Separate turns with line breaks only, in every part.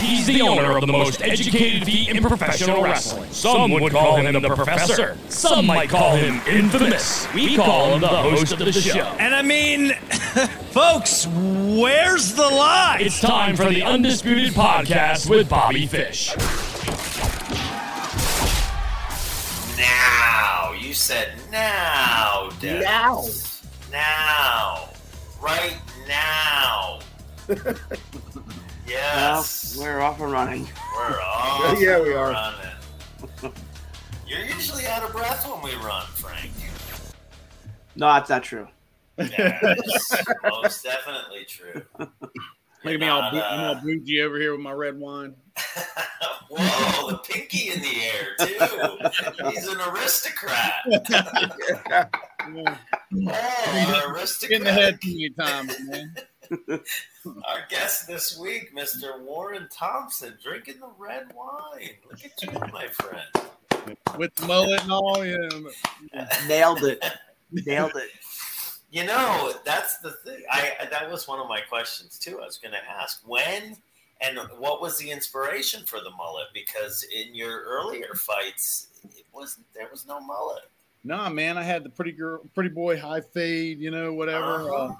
He's the owner of the most educated feet in professional wrestling. Some would call him the professor. Some might call him infamous. We call him the host of the show.
And I mean, folks, where's the lie?
It's time for the Undisputed Podcast with Bobby Fish.
Now, you said now, Dennis.
Now.
Now. Right now. yes.
Well, we're off and running.
We're off.
Yeah, we are.
Running. You're usually out of breath when we run, Frank.
No, that's not true.
Yes, most definitely true.
Look at me, all,
Not,
bou- I'm all
uh,
bougie over here with my red wine.
Whoa, the pinky in the air, too. He's an aristocrat.
Yeah,
Oh, our aristocrat.
Getting ahead too many times, man.
Our guest this week, Mr. Warren Thompson, drinking the red wine. Look at you, my friend.
With the mullet and all, yeah.
Nailed it. Nailed it.
You know, that's the thing. I that was one of my questions too. I was going to ask when and what was the inspiration for the mullet? Because in your earlier fights, it was there was no mullet.
Nah, man, I had the pretty girl, pretty boy high fade, you know, whatever.
Uh-huh.
Uh,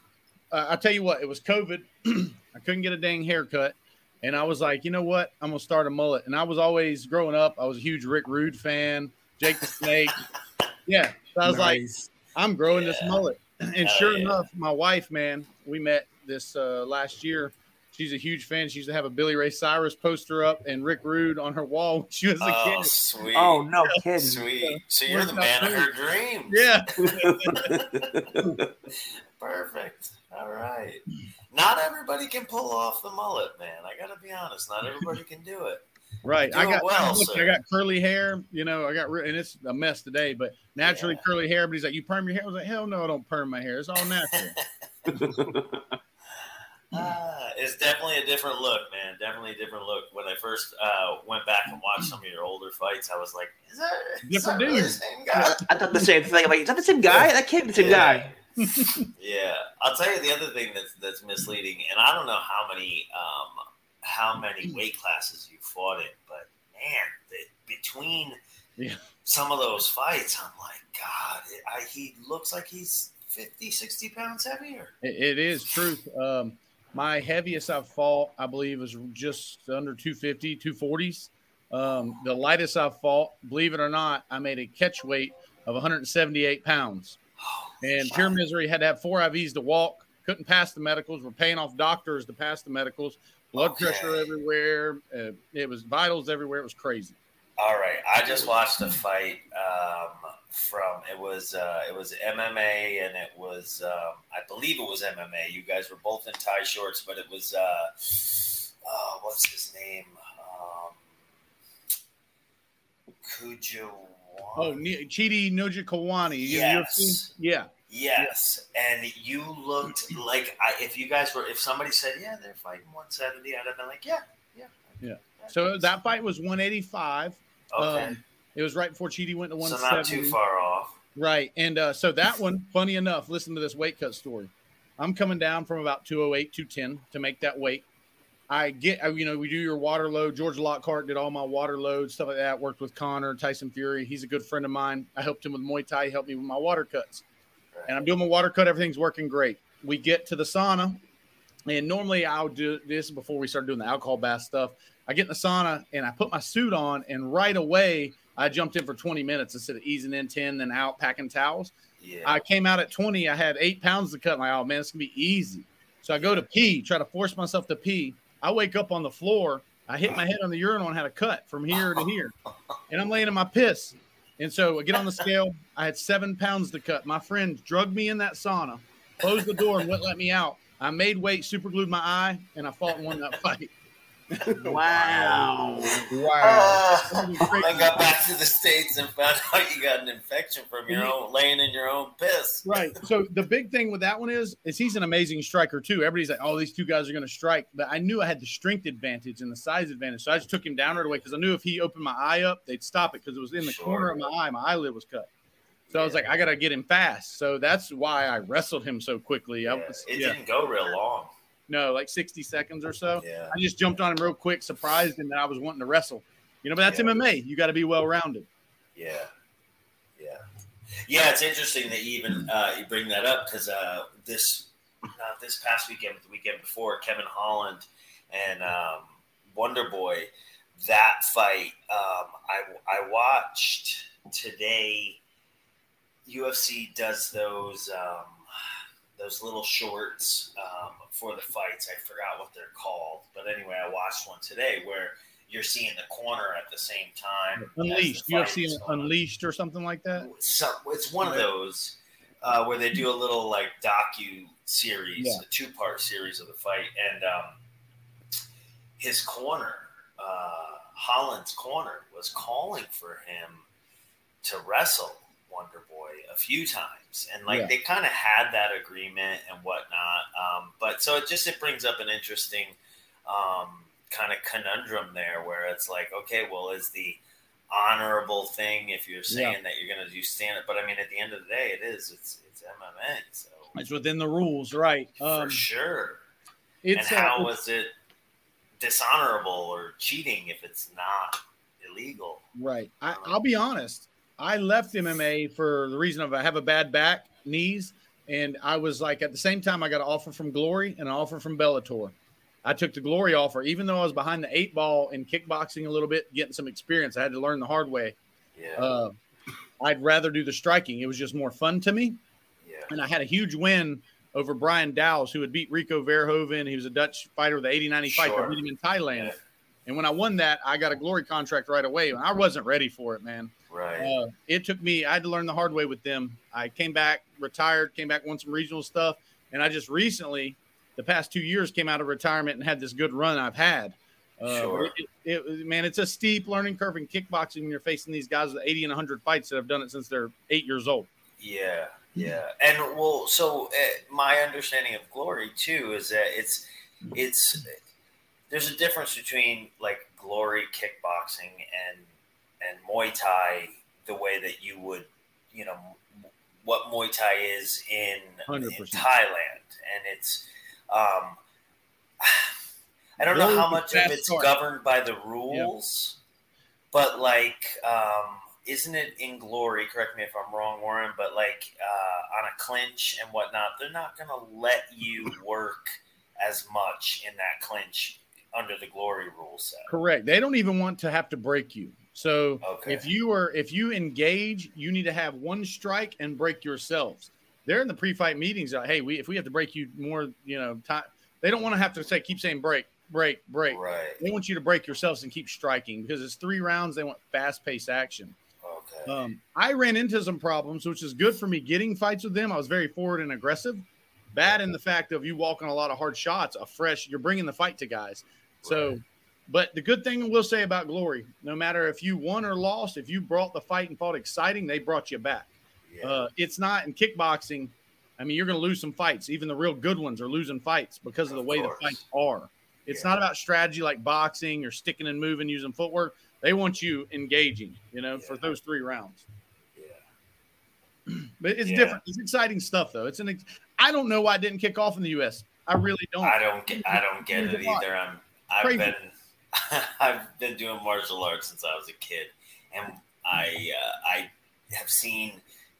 uh, I tell you what, it was COVID. I couldn't get a dang haircut. And I was like, you know what? I'm going to start a mullet. And I was always growing up, I was a huge Rick Rude fan, Jake the Snake. yeah. So I was like, I'm growing this mullet. And
Hell
sure
yeah.
enough, my wife, man, we met this uh, last year. She's a huge fan. She used to have a Billy Ray Cyrus poster up and Rick Rude on her wall when she was a
Oh,
kid.
sweet.
Oh, no kidding.
Sweet. So you're the
Worked out
man of
great.
her dreams.
Yeah.
Perfect. All right. Not everybody can pull off the mullet, man. I got to be honest. Not everybody can do it.
Right. I got
well,
look. I got curly hair, you know, I got re- and it's a mess today, but naturally
Yeah.
curly hair. But he's like, You perm your hair? I was like, Hell no, I don't perm my hair. It's all natural.
Ah, it's definitely a different look, man. Definitely a different look. When I first uh, went back and watched some of your older fights, I was like, "Is that, is
Different
that really the same guy?"
I thought the same thing. I'm like, is that the same guy? That can't be the same
Yeah.
guy.
Yeah, I'll tell you the other thing that's that's misleading, and I don't know how many um, how many weight classes you fought in, but man, the, between
Yeah.
some of those fights, I'm like, God, it, I, he looks like he's 50, 60 pounds heavier.
It, it is truth. Um, my heaviest I've fought, I believe, was just under 250, 240s. Um, the lightest I've fought, believe it or not, I made a catch weight of 178 pounds. And pure misery had to have four IVs to walk. Couldn't pass the medicals. We're paying off doctors to pass the medicals. Blood
Okay.
pressure everywhere. Uh, it was vitals everywhere. It was crazy.
All right, I just watched a fight um, from it was uh, it was MMA and it was um, I believe it was MMA. You guys were both in tie shorts, but it was uh, uh, what's his name? Um, Cujo.
Oh, Ni- Chidi Njokuani. You-
Yes.
Yeah.
Yes, and you looked like I, if you guys were if somebody said yeah they're fighting 170, I'd have been like yeah yeah
Yeah. So that fight was 185.
okay,
Um, it was right before Chidi went to
so
170.
not too far off.
Right. And uh, so that one, funny enough, listen to this weight cut story. I'm coming down from about 208, 210 to make that weight. I get, uh, you know, we do your water load. George Lockhart did all my water loads, stuff like that. Worked with Conor, Tyson Fury. He's a good friend of mine. I helped him with Muay Thai. He helped me with my water cuts. And I'm doing my water cut. Everything's working great. We get to the sauna. And normally I'll do this before we start doing the alcohol bath stuff. I get in the sauna and I put my suit on, and right away I jumped in for 20 minutes instead of easing in 10, then out packing towels.
Yeah,
I came out at 20. I had eight pounds to cut. I'm like, oh man, it's gonna be easy. So I go to pee, try to force myself to pee. I wake up on the floor. I hit my head on the urinal and had a cut from here to here. And I'm laying in my piss. And so I get on the scale. I had seven pounds to cut. My friend drugged me in that sauna, closed the door, and wouldn't let me out. I made weight, super glued my eye, and I fought and won that fight.
Wow.
Wow.
Uh, I got back to the states and found out you got an infection from your own laying in your own piss.
Right. So the big thing with that one is, is he's an amazing striker too. Everybody's like, oh, these two guys are going to strike, but I knew I had the strength advantage and the size advantage, so I just took him down right away because I knew if he opened my eye up, they'd stop it because it was in the
Sure.
corner of my eye. My eyelid was cut. So I was like, I got to get him fast. So that's why I wrestled him so quickly. I
Yeah,
was,
it
yeah.
didn't go real long.
No, like 60 seconds or so.
Yeah.
I just jumped on him real quick, surprised him that I was wanting to wrestle. You know, but that's
Yeah.
MMA. You got to be well rounded.
Yeah, yeah, yeah. It's interesting that you even uh, you bring that up because uh, this not this past weekend, but the weekend before, Kevin Holland and um, Wonder Boy, that fight. Um, I I watched today. UFC does those um, those little shorts um, for the fights. I forgot what they're called, but anyway, I watched one today where you're seeing the corner at the same time.
Unleashed. UFC
is going on
Unleashed or something like that.
so it's one of those uh, where they do a little like docu series,
Yeah.
a two part series of the fight, and um, his corner, uh, Holland's corner, was calling for him to wrestle Wonder Boy a few times, and like
Yeah.
they kind of had that agreement and whatnot. Um, but so it just it brings up an interesting um, kind of conundrum there, where it's like, okay, well, is the honorable thing if you're saying that you're going to do stand up. But I mean, at the end of the day, it is. It's it's MMA, so
It's within the rules, right?
for
Um,
sure.
it's
and
uh,
how
it's-
was it dishonorable or cheating if it's not illegal?
Right. I, I'll be honest. I left MMA for the reason of I have a bad back, knees, and I was like at the same time I got an offer from Glory and an offer from Bellator. I took the Glory offer, even though I was behind the eight ball in kickboxing a little bit, getting some experience. I had to learn the hard way.
Yeah,
Uh, I'd rather do the striking. It was just more fun to me.
yeah,
And I had a huge win over Brian Douwes, who had beat Rico Verhoeven. He was a Dutch fighter with the 80 90 fight.
Sure.
I beat him in Thailand.
Yeah.
And when I won that, I got a glory contract right away. And I wasn't ready for it, man.
Right.
Uh, it took me, I had to learn the hard way with them. I came back, retired, came back, won some regional stuff. And I just recently, the past two years, came out of retirement and had this good run I've had. Uh,
Sure.
it, it- man, it's a steep learning curve in kickboxing when you're facing these guys with 80 and 100 fights that have done it since they're eight years old.
Yeah, yeah, and well, so uh, my understanding of glory too is that it's it's there's a difference between like glory kickboxing and and Muay Thai the way that you would you know what Muay Thai is in, in Thailand, and it's um. I don't know how much of it's governed by the rules, but like um, isn't it in glory correct me if i'm wrong warren but like uh, on a clinch and whatnot they're not going to let you work as much in that clinch under the glory rule set
Correct. They don't even want to have to break you. So
Okay.
if you are if you engage, you need to have one strike and break yourselves. They're in the pre-fight meetings. Like, hey, we if we have to break you more, you know, time. They don't want to have to say keep saying break, break, break.
right
They want you to break yourselves and keep striking because it's three rounds. They want fast-paced action.
okay
Um, I ran into some problems, which is good for me getting fights with them. I was very forward and aggressive. Bad in the fact of you walking a lot of hard shots, a fresh. You're bringing the fight to guys. So,
Right.
But the good thing we'll say about Glory, no matter if you won or lost, if you brought the fight and fought exciting, they brought you back.
yeah.
Uh, it's not in kickboxing. I mean, you're going to lose some fights. Even the real good ones are losing fights because of the
Of
way
course.
the fights are. It's
Yeah.
not about strategy like boxing or sticking and moving using footwork. They want you engaging, you know, for those three rounds.
yeah.
But it's
Yeah.
different. It's exciting stuff, though. It's an. Ex- I don't know why it didn't kick off in the U.S. I really don't.
i don't get i don't get it
There's a lot.
either i'm i've
Crazy.
been i've been doing martial arts since i was a kid and i uh, i have seen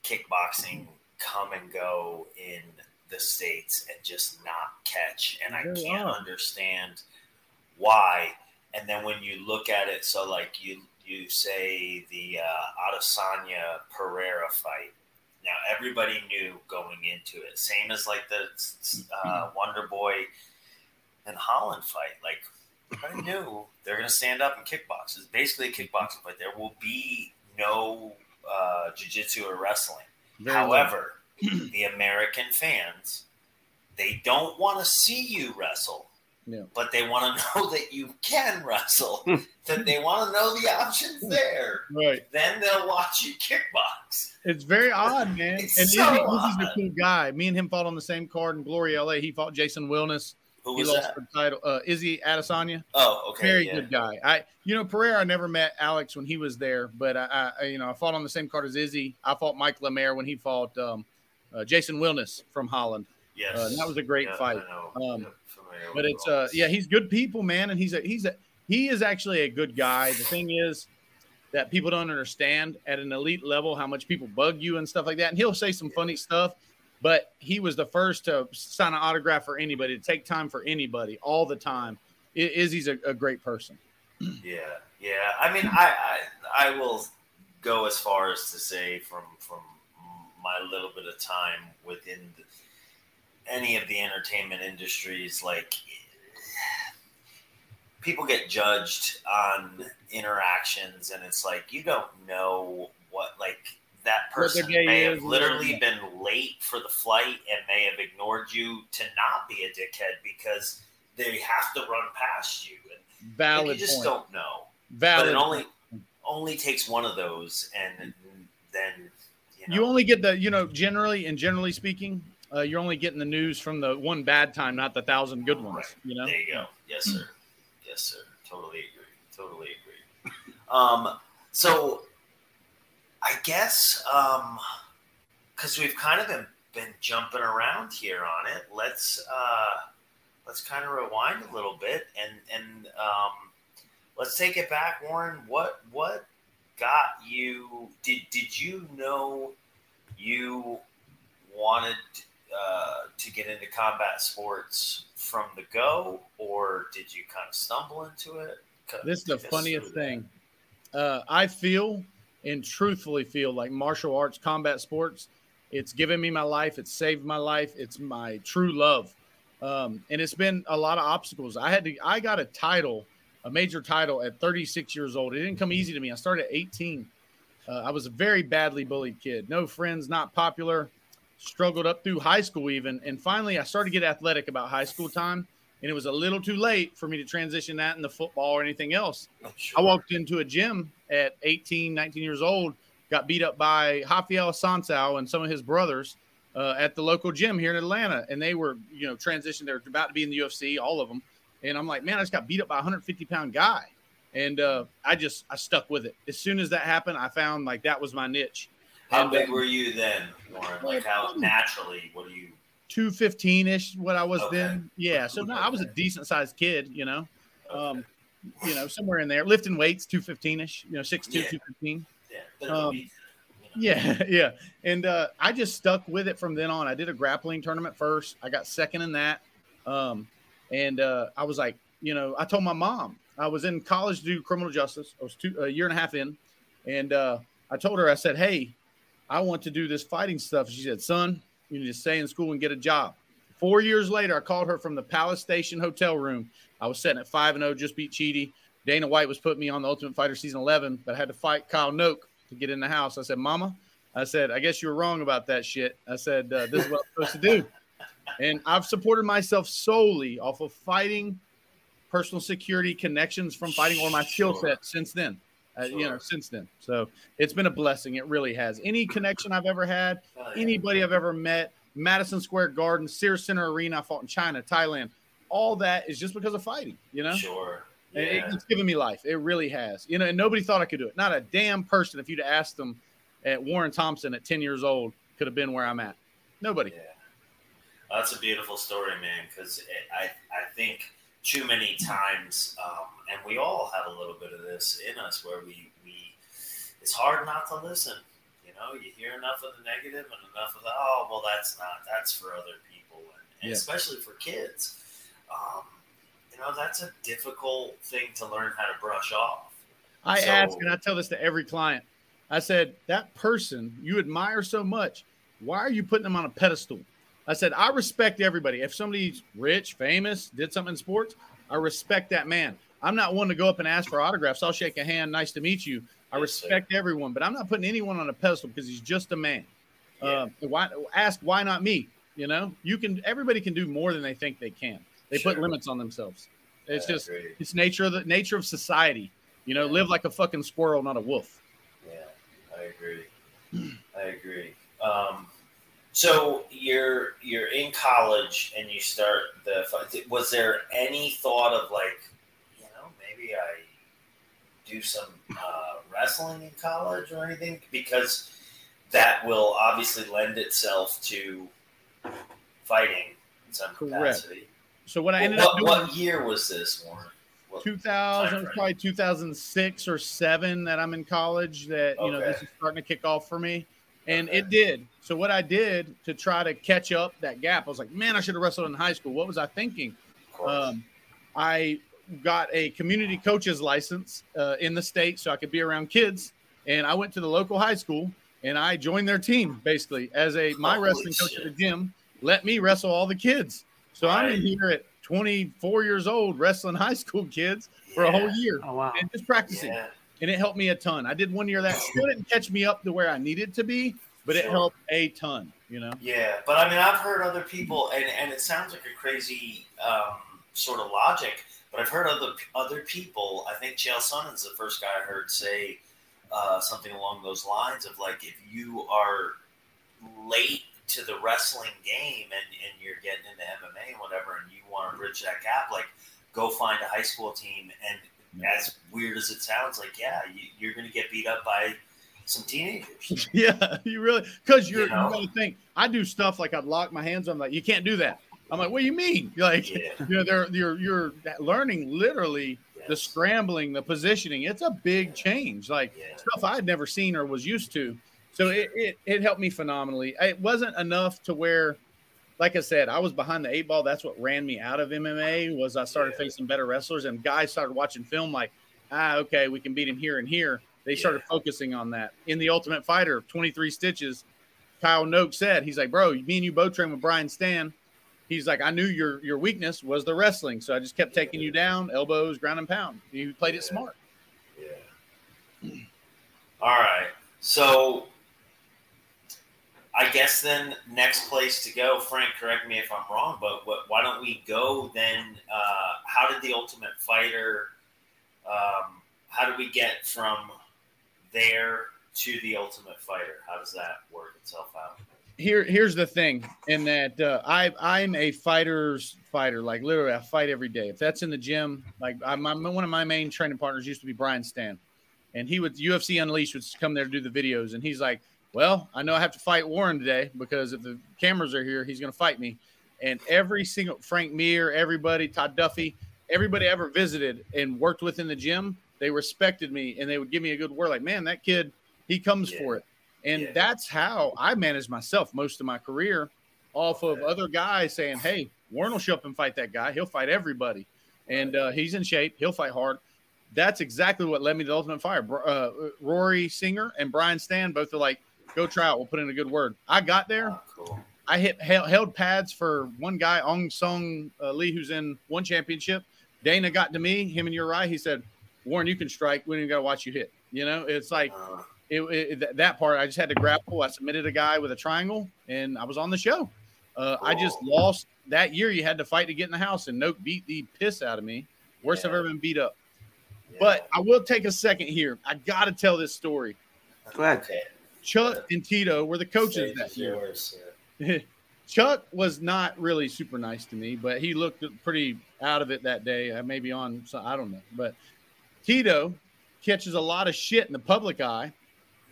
kickboxing come and go in the states and just not catch and i can't
odd.
understand why. And then when you look at it so like you you say the uh, adesanya pereira fight. Now everybody knew going into it. Same as like the uh, wonder boy and holland fight. Like everybody knew they're going to stand up and kickbox it's basically a kickboxing fight there will be no uh, jiu-jitsu or wrestling
Very well.
However, the American fans, they don't want to see you wrestle,
Yeah.
but they want to know that you can wrestle. that they want to know the options there.
right.
Then they'll watch you kickbox.
It's very odd, man.
It's
and
so
Izzy, Izzy's a
odd.
cool guy. Me and him fought on the same card in Glory LA. He fought Jason Wilnis.
Who
He
was
lost
that?
the title. Uh, Izzy Adesanya.
Oh, okay.
very
yeah.
good guy. I, you know, Pereira. I never met Alex when he was there, but I, I, you know, I fought on the same card as Izzy. I fought Mike Lemaire when he fought um, uh, Jason Wilnis from Holland.
Yes.
Uh, that was a great
Yeah,
fight. Um,
Yeah, familiar familiar
but it's uh yeah he's good people man and he's a he's a he is actually a good guy the thing is that people don't understand at an elite level how much people bug you and stuff like that and he'll say some funny stuff but he was the first to sign an autograph for anybody to take time for anybody all the time izzy's a, a great person
Yeah, yeah. I mean, I, I I will go as far as to say from from my little bit of time within the, any of the entertainment industries, like people get judged on interactions, and it's like you don't know what like that person may have literally
yeah.
been late for the flight and may have ignored you to not be a dickhead because they have to run past you and like,
valid
you just
point
don't know.
valid
But it only only takes one of those, and then you, know,
you only get the you know generally and generally speaking uh, you're only getting the news from the one bad time not the thousand good ones
Right.
you know
There you go. Yes, sir. Yes, sir. Totally agree. Totally agree. Um, so I guess um, because we've kind of been been jumping around here on it, let's uh, let's kind of rewind a little bit and and um, let's take it back, Warren. What what got you? Did did you know you wanted uh, to get into combat sports from the go, or did you kind of stumble into it?
This is the funniest thing. Uh, I feel and truthfully feel like martial arts, combat sports, it's given me my life. It's saved my life. It's my true love. Um, and it's been a lot of obstacles. I had to, I got a title, a major title at 36 years old. It didn't come easy to me. I started at 18. Uh, I was a very badly bullied kid. No friends, not popular, struggled up through high school even. And finally, I started to get athletic about high school time. And it was a little too late for me to transition that into football or anything else.
Sure.
I walked into a gym at 18, 19 years old, got beat up by Rafael Assunção and some of his brothers uh, at the local gym here in Atlanta. And they were, you know, transitioned. They're about to be in the UFC, all of them. And I'm like, man, I just got beat up by a 150 pound guy. And uh, I just, I stuck with it. As soon as that happened, I found like that was my niche.
How
And,
big were you then, Warren? Like how naturally? What do you?
215 ish, what I was
Okay.
then. Yeah. So no, I was a decent sized kid, you know, um, you know, somewhere in there, lifting weights, 215 ish, you know, 6'2,
Yeah.
215.
yeah, bit of a
um,
you know?
Yeah, yeah. And uh, I just stuck with it from then on. I did a grappling tournament first. I got second in that. Um, and uh, I was like, you know, I told my mom I was in college to do criminal justice. I was two, a year and a half in. And uh, I told her, I said, hey, I want to do this fighting stuff. She said, son, you need to stay in school and get a job. Four years later, I called her from the Palace Station hotel room. I was sitting at 5 and 0, just beat Chidi. Dana White was putting me on the Ultimate Fighter season 11, but I had to fight Kyle Noke to get in the house. I said, Mama, I said, I guess you were wrong about that shit. I said, uh, this is what I'm supposed to do. And I've supported myself solely off of fighting, personal security connections from fighting, or my skill set since then. Uh, You know, since then. So it's been a blessing. It really has. Any connection I've ever had,
Oh,
anybody I've ever met, Madison Square Garden, Sears Center Arena, I fought in China, Thailand, all that is just because of fighting, you know?
Sure.
And it- it's given me life. It really has. You know, and nobody thought I could do it. Not a damn person, if you'd asked them at Warren Thompson at 10 years old, could have been where I'm at. Nobody.
Yeah. That's a beautiful story, man. Because I, I think too many times, um, and we all have a little bit of this in us, where we, we, it's hard not to listen. You know, you hear enough of the negative and enough of the, oh, well, that's not, that's for other people, and, and
Yeah.
especially for kids. Um, you know, that's a difficult thing to learn how to brush off.
I
So-
ask, and I tell this to every client. I said, that person you admire so much, why are you putting them on a pedestal? I said, I respect everybody. If somebody's rich, famous, did something in sports, I respect that man. I'm not one to go up and ask for autographs. I'll shake a hand. Nice to meet you. I
Yes,
respect everyone, but I'm not putting anyone on a pedestal because he's just a man.
Yeah.
Uh, why ask why not me? You know, you can. Everybody can do more than they think they can. They put limits on themselves. It's
I
just
agree.
it's nature of the nature of society. You know, live like a fucking squirrel, not a wolf.
Yeah, I agree. I agree. Um, so you're you're in college and you start the. Was there any thought of like, you know, maybe I do some uh, wrestling in college or anything because that will obviously lend itself to fighting in some
Correct.
capacity.
so what I ended up
what,
doing
what year was this, Warren? What-
2000 probably 2006 or 7 that i'm in college that you know this is starting to kick off for me and it did. So what i did to try to catch up that gap i was like man i should have wrestled in high school. What was i thinking? Um, i got a community coaches license uh, in the state so i could be around kids. And i went to the local high school and i joined their team basically as a my
Holy
wrestling coach
shit.
at the gym let me wrestle all the kids. So i'm in here at 24 years old wrestling high school kids for a whole year
Oh wow.
and just practicing.
Yeah.
And it helped me a ton. I did one year that still didn't catch me up to where I needed to be, but it helped a ton, you know.
Yeah, but I mean, I've heard other people, and, and it sounds like a crazy um, sort of logic, but I've heard other other people. I think Chael Sonnen's the first guy I heard say uh, something along those lines of like, if you are late to the wrestling game and, and you're getting into MMA and whatever, and you want to bridge that gap, like, go find a high school team. And as weird as it sounds, like, yeah, you, you're going to get beat up by some teenagers.
Yeah, you really because you're
You know?
you gotta think I do stuff like I'd lock my hands. I'm like, you can't do that. I'm like, what do you mean? You're like,
Yeah.
you know, they're you're you're learning literally the scrambling, the positioning. It's a big change. Like
Yeah.
stuff I'd never seen or was used to. So it, it, it helped me phenomenally. It wasn't enough to where, like I said, I was behind the eight ball. That's what ran me out of MMA was I started
Yeah.
facing better wrestlers and guys started watching film like, ah, okay, we can beat him here and here. They started focusing on that. In the Ultimate Fighter, 23 stitches, Kyle Noke said, he's like, bro, me and you both train with Brian Stann. He's like, I knew your your weakness was the wrestling, so I just kept taking you down, elbows, ground and pound. You played it
Yeah.
smart.
Yeah. All right. So I guess then next place to go, Frank, correct me if I'm wrong, but what, why don't we go then? Uh, how did the Ultimate Fighter? Um, how do we get from there to the Ultimate Fighter? How does that work itself out?
Here, here's the thing, in that uh, I I'm a fighter's fighter. Like literally, I fight every day. If that's in the gym, like I'm, I'm one of my main training partners used to be Brian Stann, and he would UFC Unleashed would come there to do the videos, and he's like, "Well, I know I have to fight Warren today because if the cameras are here, he's going to fight me." And every single Frank Mir, everybody, Todd Duffee, everybody I ever visited and worked with in the gym, they respected me and they would give me a good word. Like, man, that kid, he comes
Yeah.
for it. And
Yeah.
that's how I managed myself most of my career off of other guys saying, Hey, Warren will show up and fight that guy. He'll fight everybody. And uh, he's in shape. He'll fight hard. That's exactly what led me to the Ultimate Fighter. Uh, Rory Singer and Brian Stann both are like, go try out. We'll put in a good word. I got there.
Oh, cool.
I hit held, held pads for one guy, Ong Song uh, Lee, who's in one championship. Dana got to me, him and Uriah. He said, Warren, you can strike. We don't even got to watch you hit. You know, it's like
Uh,
it, it, th- that part. I just had to grapple. I submitted a guy with a triangle, and I was on the show. Uh, I just lost that year. You had to fight to get in the house, and Noke beat the piss out of me. Worst I've ever been beat up.
yeah.
But I will take a second here. I got to tell this story.
Go ahead.
okay.
Chuck and Tito were the coaches that year.
yours, yeah.
Chuck was not really super nice to me, but he looked pretty out of it that day. Uh, maybe on, so I don't know. But Tito catches a lot of shit in the public eye.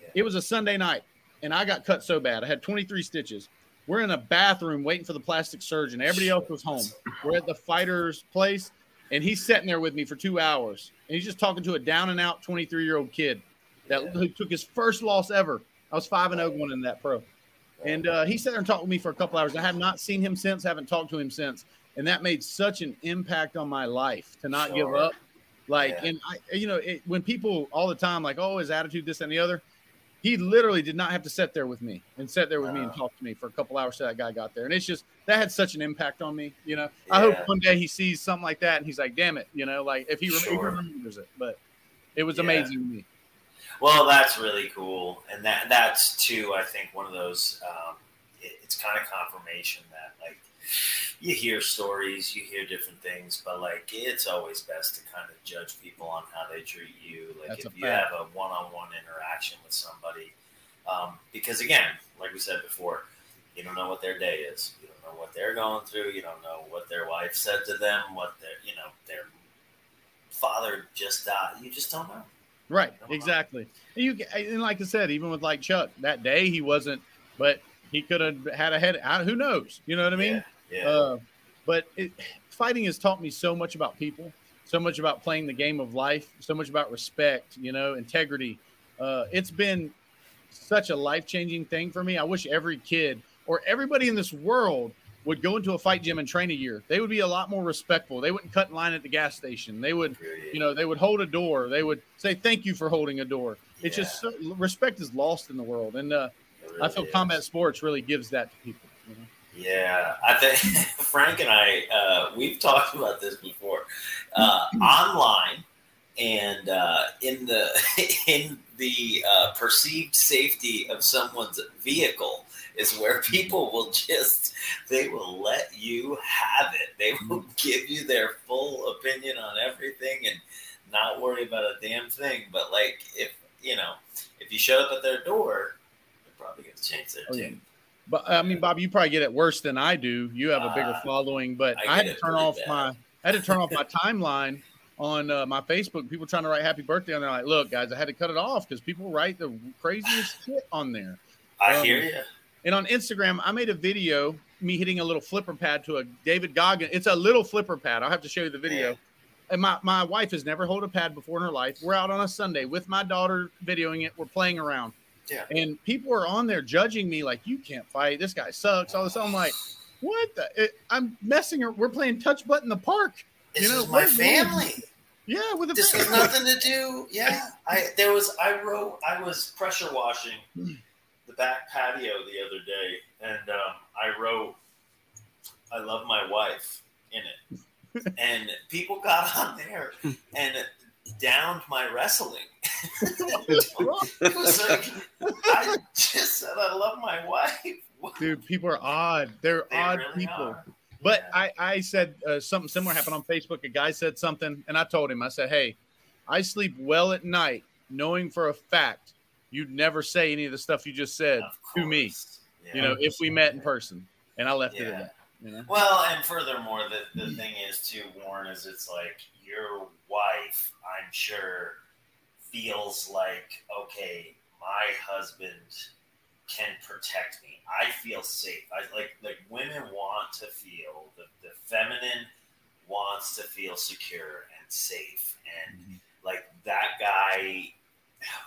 Yeah.
It was a Sunday night, and I got cut so bad. I had 23 stitches. We're in a bathroom waiting for the plastic surgeon. Everybody else was home. We're at the fighter's place, and he's sitting there with me for two hours. And he's just talking to a down and out 23 year old kid that
Yeah.
who took his first loss ever. I was 5 and 0 going into that pro. And uh, he sat there and talked with me for a couple hours. I have not seen him since, haven't talked to him since. And that made such an impact on my life to not give up. Like,
Yeah.
and I, you know, it, when people all the time, like, oh, his attitude, this and the other, he literally did not have to sit there with me and sit there with me and talk to me for a couple hours till that guy got there. And it's just, that had such an impact on me. You know, I hope one day he sees something like that and he's like, damn it, you know, like if he
Sure.
remembers it. But it was
Yeah.
amazing to me.
Well, that's really cool, and that that's too. I think one of those. Um, it, it's kind of confirmation that like you hear stories, you hear different things, but like it's always best to kind of judge people on how they treat you. Like
That's
if you
fact.
have a one-on-one interaction with somebody, um, because again, like we said before, you don't know what their day is. You don't know what they're going through. You don't know what their wife said to them. What their you know their father just died. You just don't know.
Right, exactly. And you and like I said, even with like Chuck, that day he wasn't, but he could have had a head. Who knows? You know what I mean?
Yeah. yeah.
Uh, but it, fighting has taught me so much about people, so much about playing the game of life, so much about respect, you know, integrity. Uh, it's been such a life changing thing for me. I wish every kid or everybody in this world would go into a fight gym and train a year. They would be a lot more respectful. They wouldn't cut in line at the gas station. They would, you know, they would hold a door. They would say thank you for holding a door. It's just so, respect is lost in the world, and uh, I feel combat sports really gives that to people. You know?
Yeah, I think Frank and I uh, we've talked about this before. Uh, online and uh, in the in the uh, perceived safety of someone's vehicle is where people will just they will let you have it. They will give you their full opinion on everything and not worry about a damn thing. But like if you know if you showed up at their door, they're probably going to change their
Oh, yeah. But I mean, Bob, you probably get it worse than I do. You have a bigger
Uh,
following, but
I
I, had to turn
pretty
off
bad.
my I had to turn off my timeline on uh, my Facebook. People trying to write happy birthday and they're like, "Look, guys, I had to cut it off because people write the craziest shit on there."
I
Um,
hear you.
And on Instagram, I made a video me hitting a little flipper pad to a David Goggin. It's a little flipper pad. I'll have to show you the video. And my, my wife has never held a pad before in her life. We're out on a Sunday with my daughter videoing it. We're playing around.
Yeah.
And people are on there judging me like, you can't fight. This guy sucks. All this. I'm like, what? The? It, I'm messing. her- We're playing touch butt in the park.
This
you know,
is my family.
Yeah, with a
This has nothing to do. Yeah, I there was I wrote I was pressure washing the back patio the other day, and um, I wrote I love my wife in it, and people got on there and downed my wrestling. It was like I just said I love my wife. What?
Dude, people are odd. They're
They
odd
really
people.
are.
But
Yeah.
I, I said uh, something similar happened on Facebook. A guy said something, and I told him, I said, Hey, I sleep well at night, knowing for a fact you'd never say any of the stuff you just said to me,
course.
you know, if we met in person. And I left it
Yeah.
at that. You know?
Well, and furthermore, the, the thing is too, Warren, is it's like your wife, I'm sure, feels like, okay, my husband can protect me. I feel safe. I like like women want to feel the, the feminine wants to feel secure and safe. And mm-hmm. like that guy,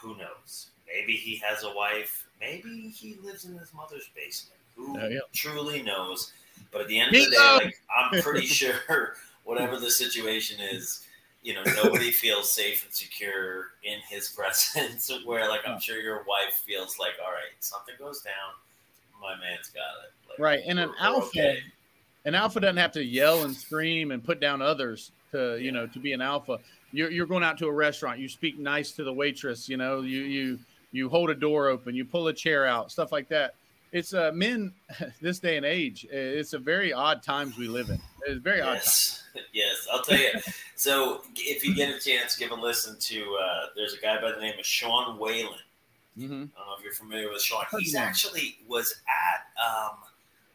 who knows? Maybe he has a wife. Maybe he lives in his mother's basement. Who
Yeah, yeah.
truly knows? But at the end of the day, like I'm pretty sure whatever the situation is, you know, nobody feels safe and secure in his presence. Where like I'm sure your wife feels like, all right, something goes down, my man's got it. Like,
Right. And an alpha,
okay.
an alpha doesn't have to yell and scream and put down others to, you know, to be an alpha. You're, you're going out to a restaurant, you speak nice to the waitress, you know, you, you, you hold a door open, you pull a chair out, stuff like that. It's uh, men this day and age. It's a very odd times we live in. It's very odd. Times.
Yes, yes, I'll tell you. so if you get a chance, give a listen to. Uh, there's a guy by the name of Sean Whalen.
hmm
I don't know if you're familiar with Sean.
Heard
He's actually was at um,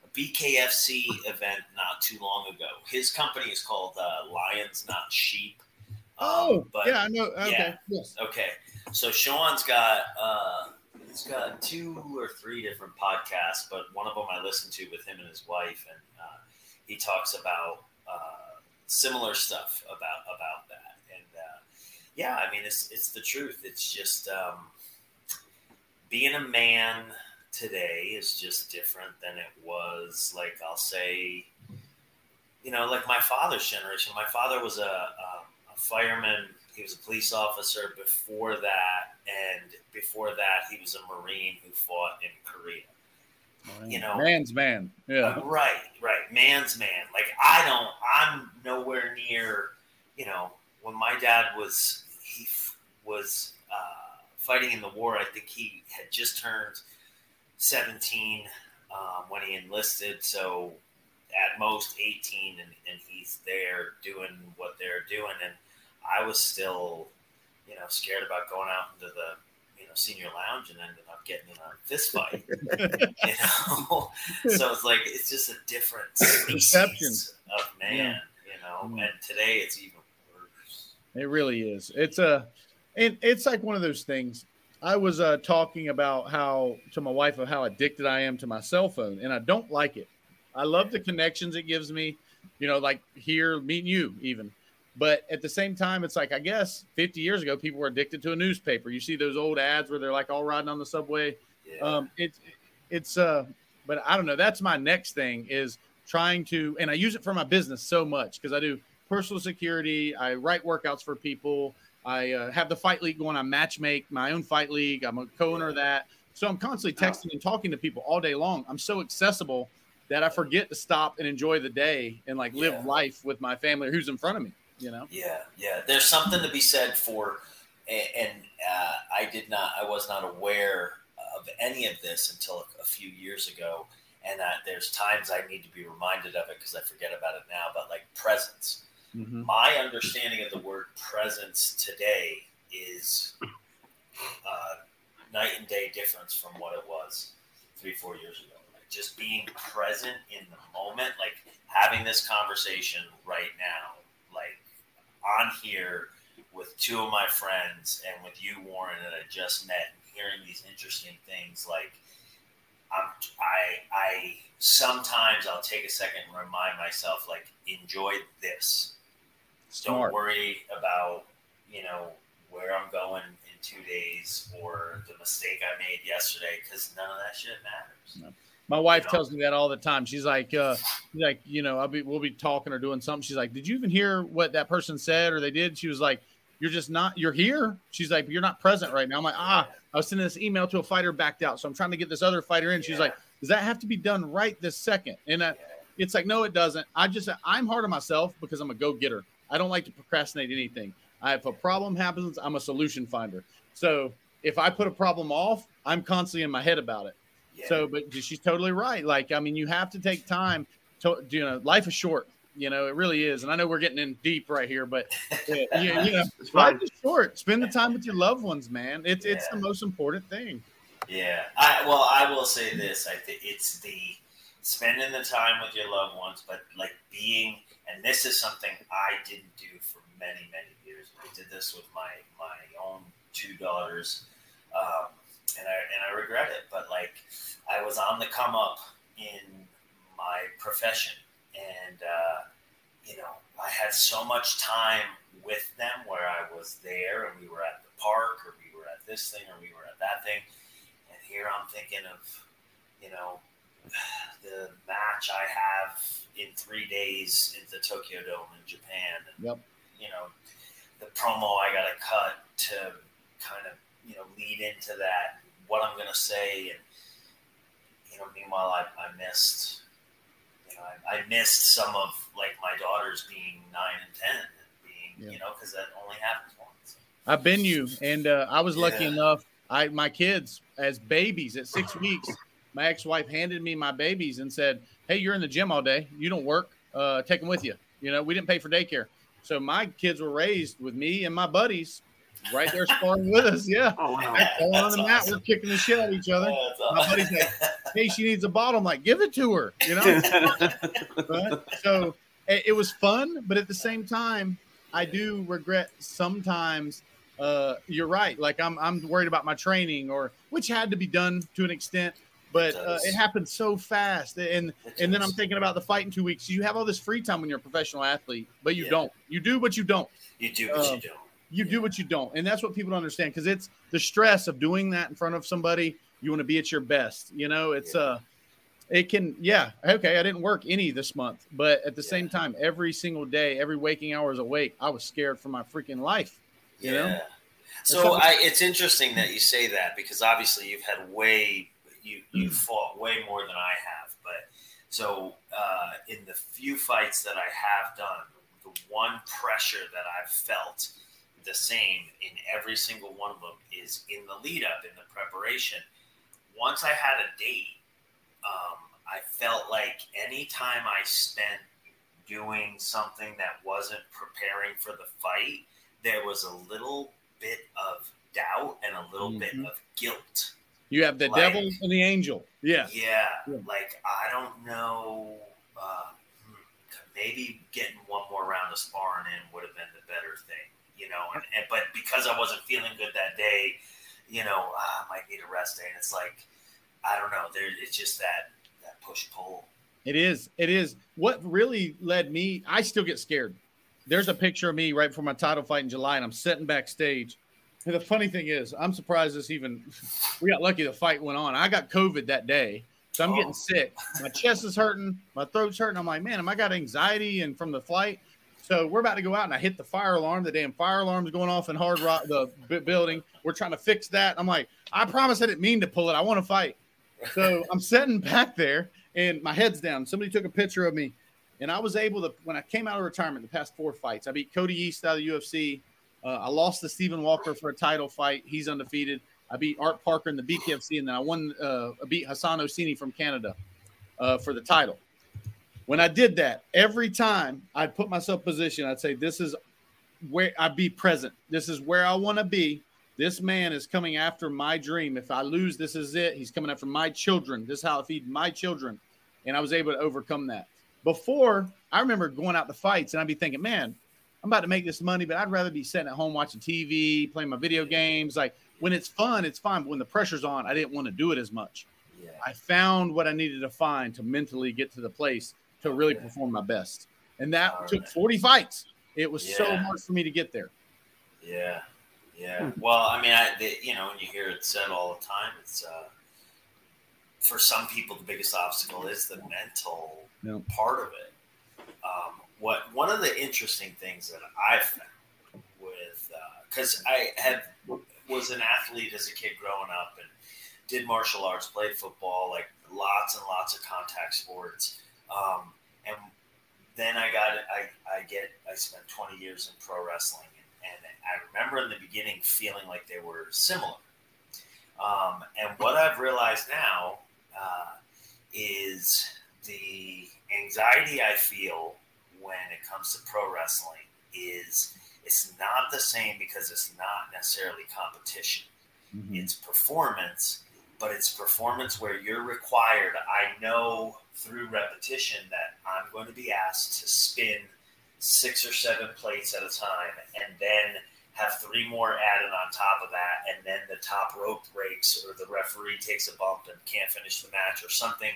a BKFC event not too long ago. His company is called uh, Lions Not Sheep. Um,
Oh,
but
yeah, I know. Okay.
yeah.
Yes.
Okay, so Sean's got uh, he's got two or three different podcasts, but one of them I listened to with him and his wife, and uh, he talks about uh, similar stuff about about that. And uh, yeah, I mean, it's it's the truth. It's just um, being a man today is just different than it was. Like I'll say, you know, like my father's generation. My father was a, a, a fireman. He was a police officer before that, and before that, he was a Marine who fought in Korea. You know,
man's man. Yeah.
Right, right. Man's man. Like I don't. I'm nowhere near. You know, when my dad was he f- was uh, fighting in the war. I think he had just turned 17 um, when he enlisted. So at most 18, and, and he's there doing what they're doing. And I was still, you know, scared about going out into the you know senior lounge and ended up getting in a fist fight. you know, so it's like it's just a different
Perception.
species of man. You know,
Mhm.
and today it's even worse.
It really is. It's a, and it's like one of those things. I was uh, talking about how to my wife of how addicted I am to my cell phone, and I don't like it. I love the connections it gives me. you know, like here meeting you even. But at the same time, it's like I guess 50 years ago, people were addicted to a newspaper. You see those old ads where they're like all riding on the subway.
Yeah.
Um, it's it's uh, but I don't know. That's my next thing is trying to, and I use it for my business so much because I do personal security. I write workouts for people. I uh, have the fight league going. I match make my own fight league. I'm a co-owner of that. So I'm constantly texting and talking to people all day long. I'm so accessible that I forget to stop and enjoy the day and like live
Yeah.
life with my family or who's in front of me. You know?
Yeah, yeah. There's something to be said for, and uh, I did not, I was not aware of any of this until a few years ago, and that there's times I need to be reminded of it because I forget about it now. But like presence,
Mhm.
my understanding of the word presence today is uh, night and day difference from what it was three, four years ago. Like just being present in the moment, like having this conversation right now, like on here with two of my friends and with you, Warren, that I just met, and hearing these interesting things, like I'm, I, I sometimes I'll take a second and remind myself, like, enjoy this.
Smart.
Don't worry about, you know, where I'm going in two days or the mistake I made yesterday because none of that shit matters.
My wife tells me that all the time. She's like, uh, she's like, you know, I'll be, we'll be talking or doing something. She's like, did you even hear what that person said or they did? She was like, you're just not, you're here. She's like, you're not present right now. I'm like, ah, I was sending this email to a fighter backed out. So I'm trying to get this other fighter in. She's
Yeah.
like, does that have to be done right this second? And uh, it's like, no, it doesn't. I just, I'm hard on myself because I'm a go getter. I don't like to procrastinate anything. I, if a problem happens, I'm a solution finder. So if I put a problem off, I'm constantly in my head about it.
Yeah.
So, but she's totally right. Like, I mean, you have to take time to, you know, life is short. You know, it really is. And I know we're getting in deep right here, but you, you know,
It's
life is short. Spend the time with your loved ones, man. It's it's the most important thing.
Yeah, I well, I will say this. I think it's the spending the time with your loved ones, but like being, and this is something I didn't do for many, many years. I did this with my my own two daughters, um, and I and I regret it. But like, I was on the come up in my profession, and uh, you know, I had so much time with them where I was there, and we were at the park, or we were at this thing, or we were at that thing. And here I'm thinking of, you know, the match I have in three days in the Tokyo Dome in Japan. And,
Yep.
You know, the promo I got to cut to kind of, you know, lead into that, what I'm going to say. And, you know, meanwhile, I, I missed, you know, I, I missed some of like my daughters being nine and 10 and being,
Yeah.
you know, because that only happens once.
I've been you, and uh, I was lucky
Yeah.
enough. I my kids as babies at six weeks, my ex-wife handed me my babies and said, "Hey, you're in the gym all day. You don't work. Uh, take them with you. You know, we didn't pay for daycare, so my kids were raised with me and my buddies, right there sparring with us. Yeah,
Oh wow.
all on the mat,
awesome.
we're kicking the shit out of each other.
That's
My buddy's like, Hey, she needs a bottle. I'm like, give it to her. You know. right? So it, it was fun, but at the same time, I do regret sometimes. Uh, you're right. Like I'm, I'm worried about my training, or which had to be done to an extent, but uh, it happened so fast. And and then I'm thinking about the fight in two weeks. You have all this free time when you're a professional athlete, but you
Yeah.
don't. You do, but you don't.
You do, but
Uh,
you don't.
You do what you don't, and that's what people don't understand because it's the stress of doing that in front of somebody. You want to be at your best. You know, it's
Yeah.
uh it can yeah okay i didn't work any this month but at the
Yeah.
same time every single day every waking hour is awake i was scared for my freaking life you
yeah.
know?
So I, it's interesting that you say that because obviously you've had way you you
Mm.
fought way more than I have. But so uh, in the few fights that I have done, the one pressure that I've felt the same in every single one of them is in the lead up in the preparation. Once I had a date, um, I felt like anytime I spent doing something that wasn't preparing for the fight, there was a little bit of doubt and a little bit
Mhm.
of guilt.
you have the
Like-
devil and the angel yeah
Yeah,
Yeah.
like I don't know. Uh, hmm, maybe getting one more round of sparring in would have been the better thing, you know. And, and but because I wasn't feeling good that day, you know, ah, I might need a rest day. And it's like I don't know. There, it's just that that push pull.
It is. It is. What really led me, I still get scared. There's a picture of me right before my title fight in July, and I'm sitting backstage. And the funny thing is, I'm surprised this even, we got lucky the fight went on. I got COVID that day. So I'm
Oh.
getting sick. My chest is hurting. My throat's hurting. I'm like, man, am I got anxiety and from the flight? So we're about to go out, and I hit the fire alarm. The damn fire alarm's going off in Hard Rock, the bu- building. We're trying to fix that. I'm like, I promise I didn't mean to pull it. I want to fight. So I'm sitting back there, and my head's down. Somebody took a picture of me, and I was able to. When I came out of retirement, the past four fights, I beat Cody East out of the UFC. Uh, I lost to Stephen Walker for a title fight. He's undefeated. I beat Art Parker in the BKFC, and then I won. Uh, I beat Hassan Osini from Canada uh, for the title. When I did that, every time I'd put myself in position, I'd say, "This is where I'd be present. This is where I want to be. This man is coming after my dream. If I lose, this is it. He's coming after my children. This is how I feed my children." And I was able to overcome that. Before, I remember going out to fights, and I'd be thinking, "Man, I'm about to make this money, but I'd rather be sitting at home watching TV, playing my video games. Like when it's fun, it's fine. But when the pressure's on, I didn't want to do it as much.
Yeah.
I found what I needed to find to mentally get to the place to really perform my best. And that
All
took
right.
40 fights. It was so hard for me to get there.
Yeah, yeah. Well, I mean, I the, you know, when you hear it said all the time, it's uh, for some people the biggest obstacle is the mental
Yeah.
part of it. Um, what one of the interesting things that I've found with because I had was an athlete as a kid growing up and did martial arts, played football, like lots and lots of contact sports, um, and then I got I, I get I spent 20 years in pro wrestling and I remember in the beginning feeling like they were similar. Um, and what I've realized now uh, is the anxiety I feel when it comes to pro wrestling is it's not the same because it's not necessarily competition. It's performance, but it's performance where you're required. I know through repetition that I'm going to be asked to spin six or seven plates at a time and then have three more added on top of that. And then the top rope breaks or the referee takes a bump and can't finish the match or something.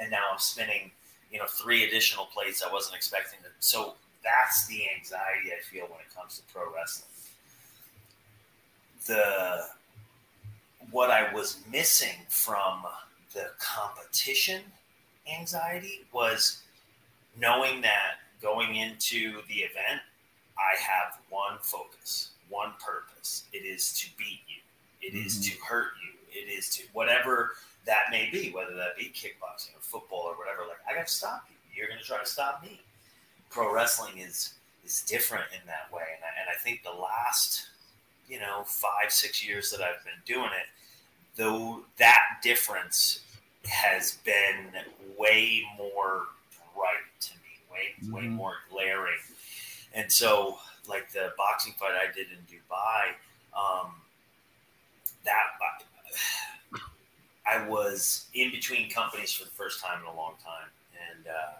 And now I'm spinning, you know, three additional plates I wasn't expecting. To, so that's the anxiety I feel when it comes to pro wrestling. The what I was missing from the competition anxiety was knowing that going into the event, I have one focus, one purpose. It is to beat you. It is mm-hmm. to hurt you. It is to whatever that may be, whether that be kickboxing or football or whatever. Like I got to stop you. You're going to try to stop me. Pro wrestling is is different in that way, and I, and I think the last you know five six years that I've been doing it, though that difference has been way more bright to me, way way
Mhm.
more glaring. And so, like the boxing fight I did in Dubai, um, that I was in between companies for the first time in a long time, and uh,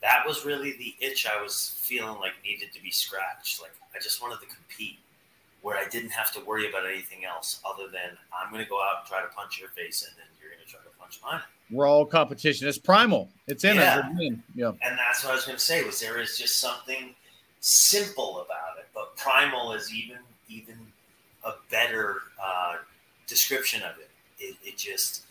that was really the itch I was feeling like needed to be scratched. Like I just wanted to compete, where I didn't have to worry about anything else other than I'm going to go out and try to punch your face and you're going to try to punch mine.
Raw competition. It's primal. It's in
Yeah.
us. Yeah.
and that's what I was going to say was there is just something simple about it, but primal is even even a better uh, description of it. It, it just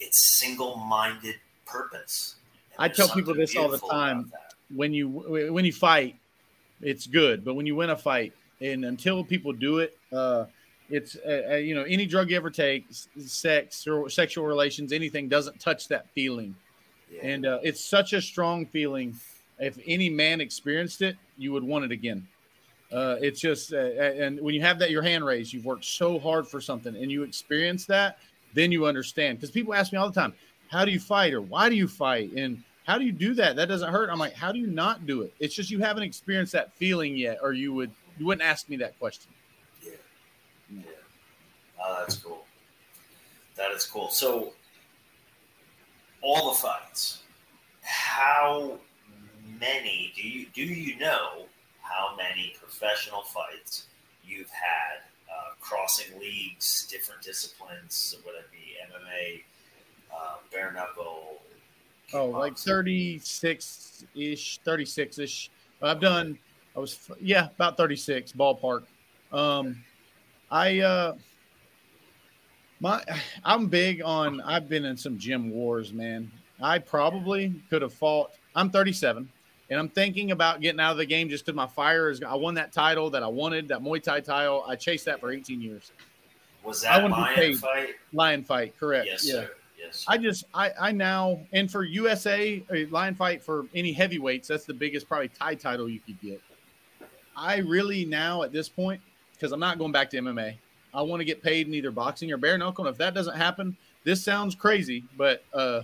it's single minded purpose. And
I tell people this all the time. when you when you fight, it's good. But when you win a fight, and until people do it, uh, it's uh, uh, you know any drug you ever take, sex or sexual relations, anything doesn't touch that feeling.
Yeah.
And uh, it's such a strong feeling. If any man experienced it, you would want it again. Uh, it's just, uh, and when you have that your hand raised, you've worked so hard for something, and you experience that, then you understand. Because people ask me all the time, "How do you fight?" or "Why do you fight?" and how do you do that? That doesn't hurt. I'm like, how do you not do it? It's just you haven't experienced that feeling yet, or you would you wouldn't ask me that question.
Yeah. Yeah. Oh, that's cool. That is cool. So, all the fights. How many do you do you know? How many professional fights you've had uh, crossing leagues, different disciplines, whether it be MMA, uh, bare knuckle,
Oh, like 36 ish, 36 ish. I've done, I was, yeah, about 36 ballpark. Um, I, uh, my, I'm big on, I've been in some gym wars, man. I probably could have fought, I'm 37 and I'm thinking about getting out of the game just because my fire is, I won that title that I wanted, that Muay Thai title. I chased that for 18 years.
Was
I
that
be
lion
paid.
fight?
Lion fight, correct.
Yes,
yeah.
sir. Yes.
I just I I now and for USA a lion fight for any heavyweights that's the biggest probably Thai title you could get. I really now at this point because I'm not going back to MMA. I want to get paid in either boxing or bare knuckle. And if that doesn't happen, this sounds crazy, but uh,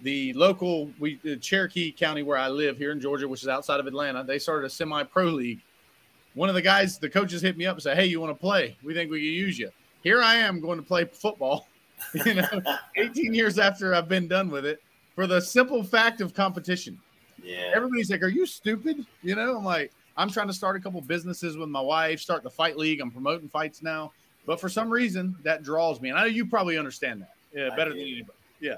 the local we the Cherokee County where I live here in Georgia, which is outside of Atlanta, they started a semi pro league. One of the guys, the coaches hit me up and said, "Hey, you want to play? We think we can use you." Here I am going to play football. you know, 18 years after I've been done with it for the simple fact of competition.
yeah.
Everybody's like, Are you stupid? You know, I'm like, I'm trying to start a couple businesses with my wife, start the fight league. I'm promoting fights now. But for some reason, that draws me. And I know you probably understand that yeah, better than anybody. Yeah.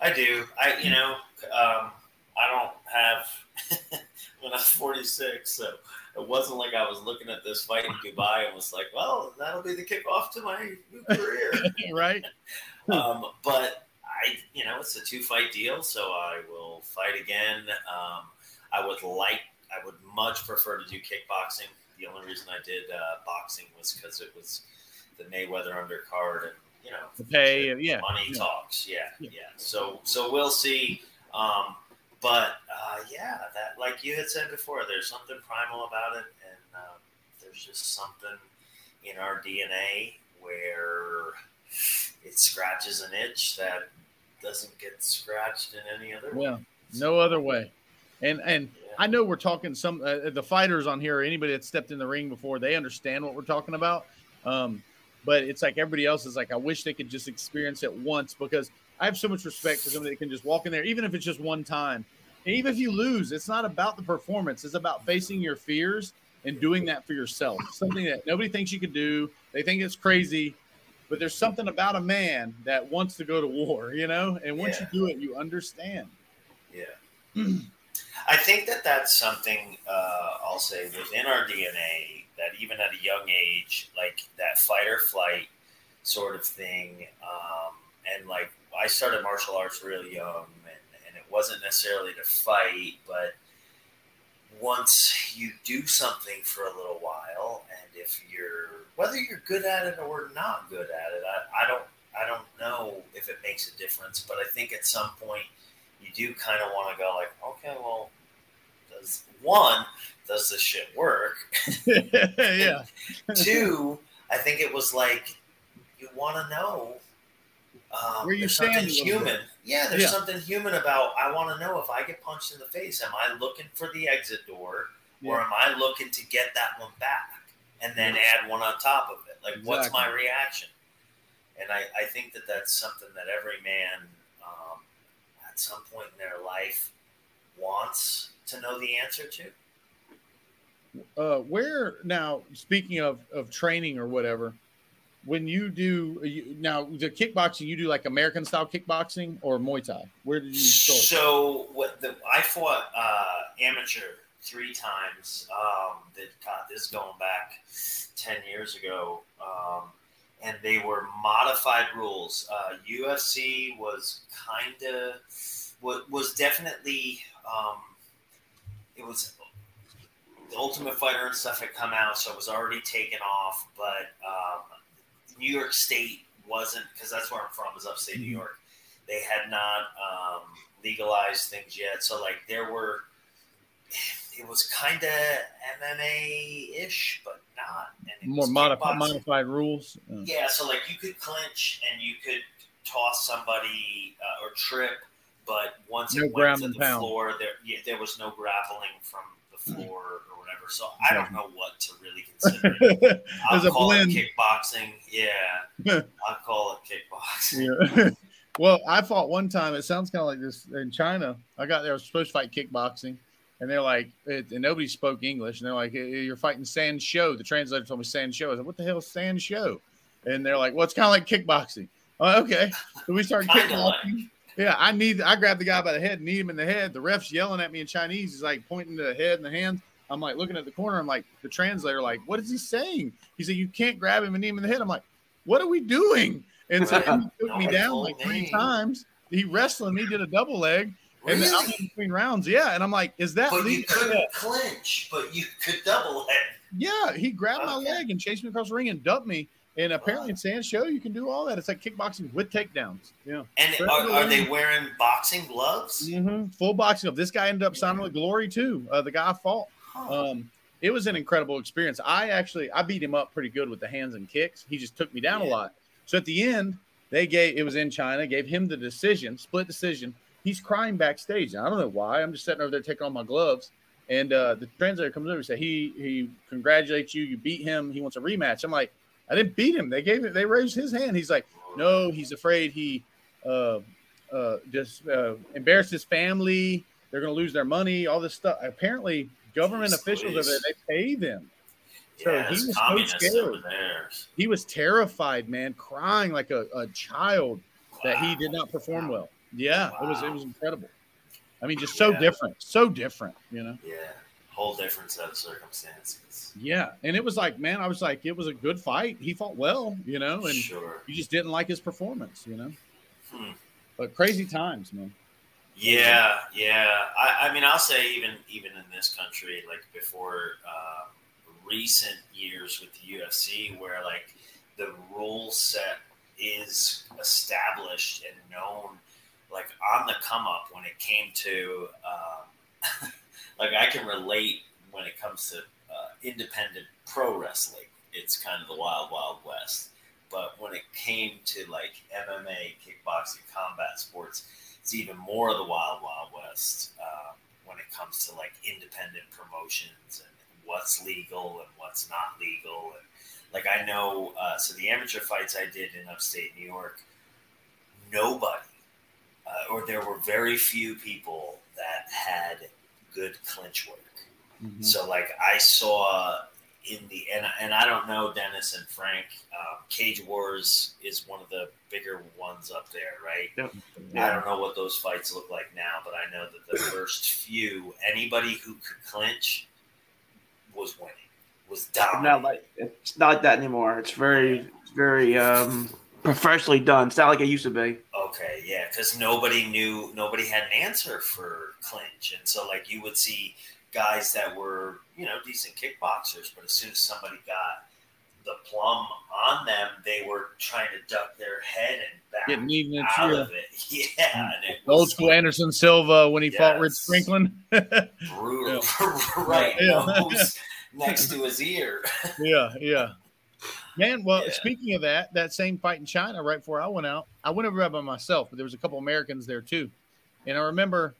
I do. I you know um, I don't have. when I was 46, so it wasn't like I was looking at this fight in Dubai and was like, "Well, that'll be the kickoff to my new career."
right?
um, but I, you know, it's a two fight deal, so I will fight again. Um, I would like, I would much prefer to do kickboxing. The only reason I did uh, boxing was because it was the Mayweather undercard, and you know,
The pay, yeah.
money
yeah.
talks. Yeah,
Yeah.
yeah, So, so we'll see. Um, but uh, yeah, that like you had said before, there's something primal about it, and uh, there's just something in our DNA where it scratches an itch that doesn't get scratched in any other way.
No other way. And and. I know we're talking some uh, the fighters on here, or anybody that stepped in the ring before, they understand what we're talking about. Um, but it's like everybody else is like, I wish they could just experience it once because I have so much respect for somebody that can just walk in there, even if it's just one time. And even if you lose, it's not about the performance; it's about facing your fears and doing that for yourself. Something that nobody thinks you can do. They think it's crazy, but there's something about a man that wants to go to war, you know. And once
Yeah.
you do it, you understand.
Yeah. I think that that's something uh, I'll say within our DNA that even at a young age, like that fight or flight sort of thing. Um, and like I started martial arts real young, and, and it wasn't necessarily to fight, but once you do something for a little while, and if you're whether you're good at it or not good at it, I, I don't I don't know if it makes a difference, but I think at some point you do kind of want to go like, okay, well, does one does this shit work?
yeah.
Two, I think it was like you want to know um,
Where you
something human. Yeah, there's
Yeah.
something human about. I want to know if I get punched in the face, am I looking for the exit door, or am I looking to get that one back and then add one on top of it? Like, what's my reaction? And I, I think that that's something that every man, um, at some point in their life, wants to know the answer to.
Uh, where now? Speaking of of training or whatever, when you do you, now the kickboxing, you do like American style kickboxing or Muay Thai. Where did you start?
So what the I fought uh, amateur three times. Um, that God, this going back ten years ago, um, and they were modified rules. Uh, UFC was kind of was, was definitely um, it was the Ultimate Fighter and stuff had come out, so it was already taken off. But um, New York State wasn't because that's where I'm from, is upstate New York. They had not um, legalized things yet, so like there were. It was kind of MMA ish, but not. And it
More modified rules. Uh,
Yeah, so like you could clinch and you could toss somebody uh, or trip, but once
No
it went to the
pound.
floor, there yeah, there was no grappling from the hmm. floor or whatever. So I don't know what to really consider. I'll
There's a
call
blend.
it kickboxing. Yeah, I'll call it kickboxing.
Yeah. well, I fought one time. It sounds kind of like this in China. I got there. I was supposed to fight kickboxing, and they're like, it, and nobody spoke English. And they're like, "You're fighting Sanshou." The translator told me Sanshou. I was like, "What the hell is Sanshou?" And they're like, "Well, it's kind of like kickboxing." Oh, okay. So we started kickboxing. Yeah, I need. I grabbed the guy by the head, knee him in the head. The ref's yelling at me in Chinese. He's like pointing to the head and the hands. I'm like looking at the corner. I'm like the translator, like, what is he saying? He said you can't grab him and knee him in the head. I'm like, what are we doing? And so he took me down like three times. He wrestling me, did a double leg, and then I'm in between rounds. Yeah, and I'm like, is that
But you couldn't clinch, but you could double head.
Yeah, he grabbed my leg and chased me across the ring and dumped me. And apparently in Sanshou, you can do all that. It's like kickboxing with takedowns. Yeah.
And are, are they wearing boxing gloves?
Mm-hmm. Full boxing up. This guy ended up signing with Glory too. Uh, the guy I fought.
Huh.
Um, it was an incredible experience. I actually I beat him up pretty good with the hands and kicks. He just took me down a lot. So at the end, they gave it was in China, gave him the decision, split decision. He's crying backstage. I don't know why. I'm just sitting over there taking off my gloves. And uh, the translator comes over and said, He he congratulates you, you beat him, he wants a rematch. I'm like, I didn't beat him. They gave it, they raised his hand. He's like, No, he's afraid he uh uh just uh embarrassed his family, they're gonna lose their money, all this stuff. Apparently government
Jeez
officials over there, they pay them. So
yeah,
he was so scared. He was terrified, man, crying like a, a child that he did not perform well. Yeah, it was it was incredible. I mean, just so
Yeah.
different, so different, you know.
Yeah, whole different set of circumstances.
Yeah, and it was like, man, I was like, it was a good fight. He fought well, you know, and
sure.
you just didn't like his performance, you know.
Hmm.
But crazy times, man.
Yeah, yeah. I, I mean, I'll say even even in this country, like before uh, recent years with the UFC, where like the rule set is established and known, like on the come up when it came to, um, like I can relate when it comes to uh, independent pro wrestling. It's kind of the wild, wild west. But when it came to like MMA, kickboxing, combat sports, it's even more of the wild wild west um, when it comes to like independent promotions and what's legal and what's not legal and like i know uh, so the amateur fights i did in upstate new york nobody uh, or there were very few people that had good clinch work
Mhm.
so like I saw in the and and I don't know Dennis and Frank. Um, Cage Wars is one of the bigger ones up there, right? I don't know what those fights look like now, but I know that the first few, anybody who could clinch was winning, was
It's not like it's not like that anymore. It's very, very um, professionally done. It's not like it used to be.
Okay, yeah, because nobody knew, nobody had an answer for clinch, and so like you would see guys that were you know decent kickboxers, but as soon as somebody got the plum on them, they were trying to duck their head and back
Getting eaten into
out
yeah.
of it. Yeah, and it mm.
old
was
school Anderson Silva when he fought Rich
Yes.
Franklin.
brutal, right?
Yeah.
Nose next to his ear.
yeah, yeah. Man, well,
Yeah.
speaking of that, that same fight in China, right before I went out, I went over there by myself, but there was a couple Americans there too. And I remember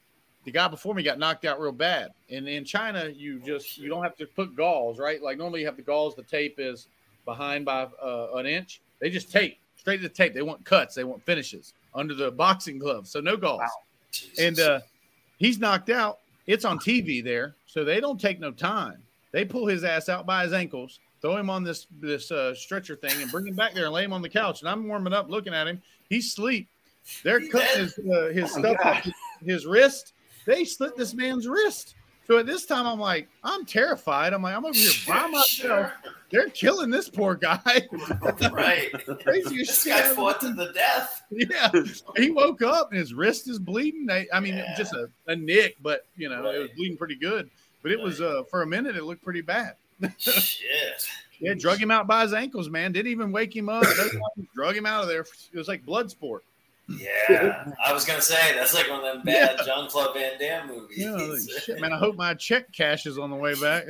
the guy before me got knocked out real bad. And in China, you just you don't have to put gauze, right? Like normally you have the gauze, the tape is behind by uh, an inch. They just tape straight to the tape. They want cuts, they want finishes under the boxing gloves, so no gauze.
Wow.
And uh, he's knocked out. It's on TV there, so they don't take no time. They pull his ass out by his ankles, throw him on this this uh, stretcher thing, and bring him back there and lay him on the couch. And I'm warming up, looking at him. He's asleep. They're
He
cutting his uh, his
Oh
stuff, off his, his wrist. They slit this man's wrist. So at this time, I'm like, I'm terrified. I'm like, I'm over here by myself.
Sure.
They're killing this poor guy.
right.
Crazy
This
shit.
guy fought to the death.
Yeah, he woke up and his wrist is bleeding. I, I mean,
Yeah.
just a, a nick, but you know, it was bleeding pretty good. But it was uh, for a minute, it looked pretty bad.
Shit.
Yeah, drug him out by his ankles, man. Didn't even wake him up. Drug him out of there. It was like blood sport.
Yeah, I was gonna say that's like one of them bad Jean-Claude Van Damme movies.
Yeah, like, shit, man. I hope my check cashes on the way back.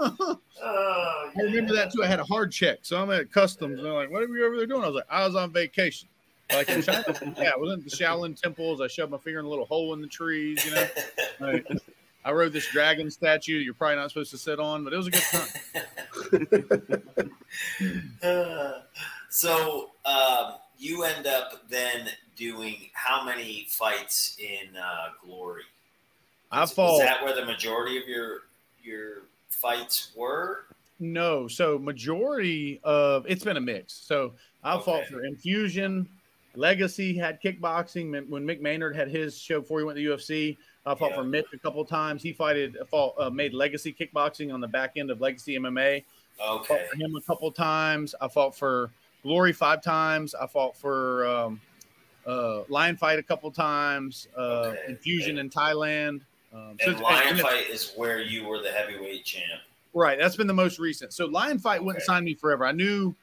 oh,
I remember that too. I had a hard check, so I'm at customs. And they're like, "What are you over there doing?" I was like, "I was on vacation." Like in China, yeah, I was in the Shaolin temples. I shoved my finger in a little hole in the trees. You know, Like, I rode this dragon statue. You're probably not supposed to sit on, but it was a good time.
Uh, so um, you end up then doing how many fights in uh, Glory?
I
Is-
fought.
Is that where the majority of your your fights were?
No, so majority of it's been a mix. So I fought for Infusion, Legacy had kickboxing when Mick Maynard had his show before he went to the UFC. I fought
Yeah.
for Mitch a couple times. He fighted, fought, uh, made Legacy kickboxing on the back end of Legacy MMA. Fought for him a couple times. I fought for Glory five times. I fought for um, uh, Lion Fight a couple times. Uh,
Okay.
Infusion in Thailand. Um, so
And
it's-
Lion
and
Fight is where you were the heavyweight champ.
Right, that's been the most recent. So Lion Fight wouldn't sign me forever. I knew,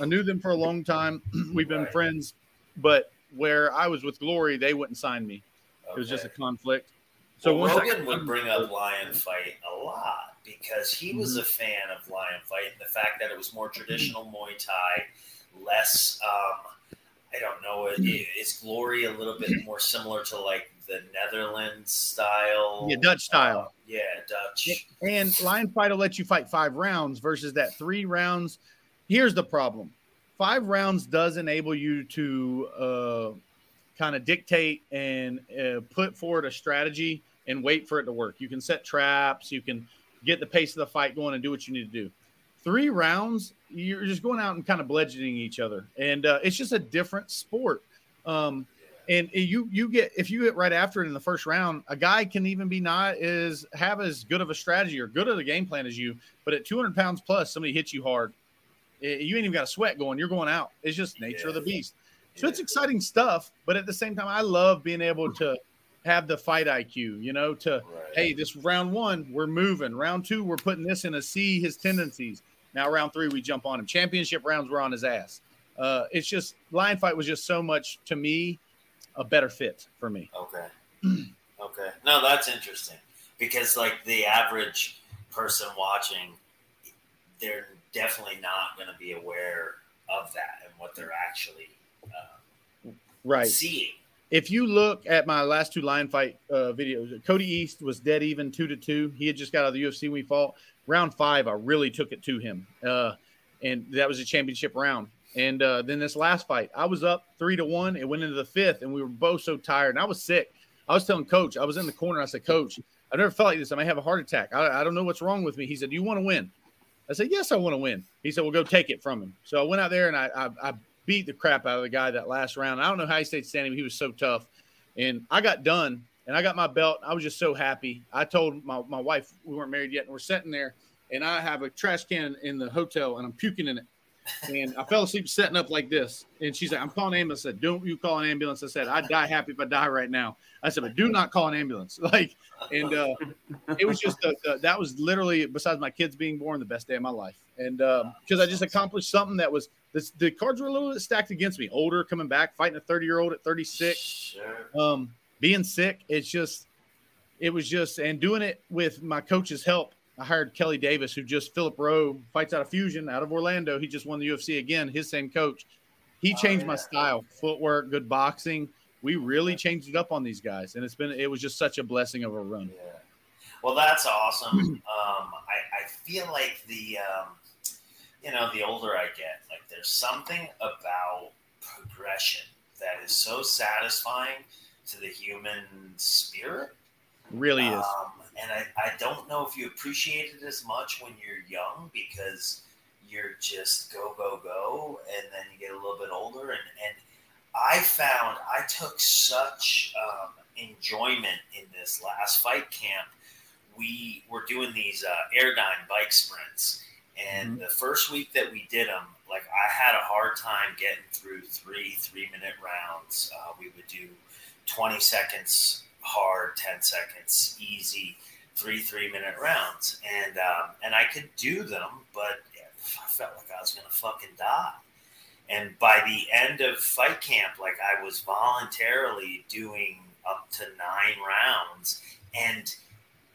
I knew them for a long time. We've been
Right.
friends, but where I was with Glory, they wouldn't sign me. It was just a conflict. So
well, Rogan would bring up Lion Fight a lot because he was
Mm-hmm.
a fan of Lion Fight and the fact that it was more traditional Muay Thai, less. Um, I don't know.
Mm-hmm.
Is Glory a little bit more similar to like the Netherlands style?
Yeah, Dutch style.
Uh, yeah, Dutch.
And Lion Fight will let you fight five rounds versus that three rounds. Here's the problem: five rounds does enable you to uh, kind of dictate and uh, put forward a strategy and wait for it to work. You can set traps. You can get the pace of the fight going and do what you need to do. Three rounds, you're just going out and kind of bludgeoning each other, and uh, it's just a different sport. Um, and you you get if you get right after it in the first round, a guy can even be not as have as good of a strategy or good of a game plan as you, but at 200 pounds plus, somebody hits you hard, eh, you ain't even got a sweat going. You're going out. It's just nature of the beast. So it's exciting stuff, but at the same time, I love being able to have the fight IQ. You know, to
Right.
hey, this round one, we're moving. Round two, we're putting this in a see his tendencies. Now round three, we jump on him. Championship rounds, we're on his ass. Uh, it's just lion fight was just so much to me a better fit for me.
Okay. okay. No, that's interesting because like the average person watching, they're definitely not going to be aware of that and what they're actually uh,
Right.
seeing.
If you look at my last two lion fight uh, videos, Cody East was dead even two to two. He had just got out of the UFC we fought. Round five, I really took it to him, uh, and that was a championship round. And uh, then this last fight, I was up three to one. It went into the fifth, and we were both so tired, and I was sick. I was telling Coach, I was in the corner. I said, Coach, I never felt like this. I may have a heart attack. I, I don't know what's wrong with me. He said, Do you want to win? I said, Yes, I want to win. He said, Well, go take it from him. So I went out there and I, I, I beat the crap out of the guy that last round. I don't know how he stayed standing, but he was so tough. And I got done and I got my belt. I was just so happy. I told my, my wife, we weren't married yet, and we're sitting there, and I have a trash can in the hotel and I'm puking in it. And I fell asleep setting up like this. And she's like, I'm calling an ambulance. I said, Don't you call an ambulance. I said, I'd die happy if I die right now. I said, But do not call an ambulance. Like, and uh, it was just uh, uh, that was literally, besides my kids being born, the best day of my life. And because I just accomplished something that was this, the cards were a little bit stacked against me. Older, coming back, fighting a 30 year old at 36
Sure.
um, being sick. It's just, it was just, and doing it with my coach's help. I hired Kelly Davis, who just Philip Rowe fights out of Fusion out of Orlando. He just won the UFC again. His same coach. He
Oh,
changed my style, footwork, good boxing. We really changed it up on these guys, and it's been it was just such a blessing of a run.
Yeah. Well, that's awesome. Um, I, I feel like the, um, you know, the older I get, like there's something about progression that is so satisfying to the human spirit.
It really is.
Um, and I, I don't know if you appreciate it as much when you're young because you're just go, go, go. And then you get a little bit older. And, and I found I took such um, enjoyment in this last fight camp. We were doing these uh, Airdyne bike sprints. And the first week that we did them, like I had a hard time getting through three three minute rounds. Uh, we would do 20 seconds hard, 10 seconds easy, three three minute rounds, and um, and I could do them, but I felt like I was gonna fucking die. And by the end of fight camp, like I was voluntarily doing up to nine rounds and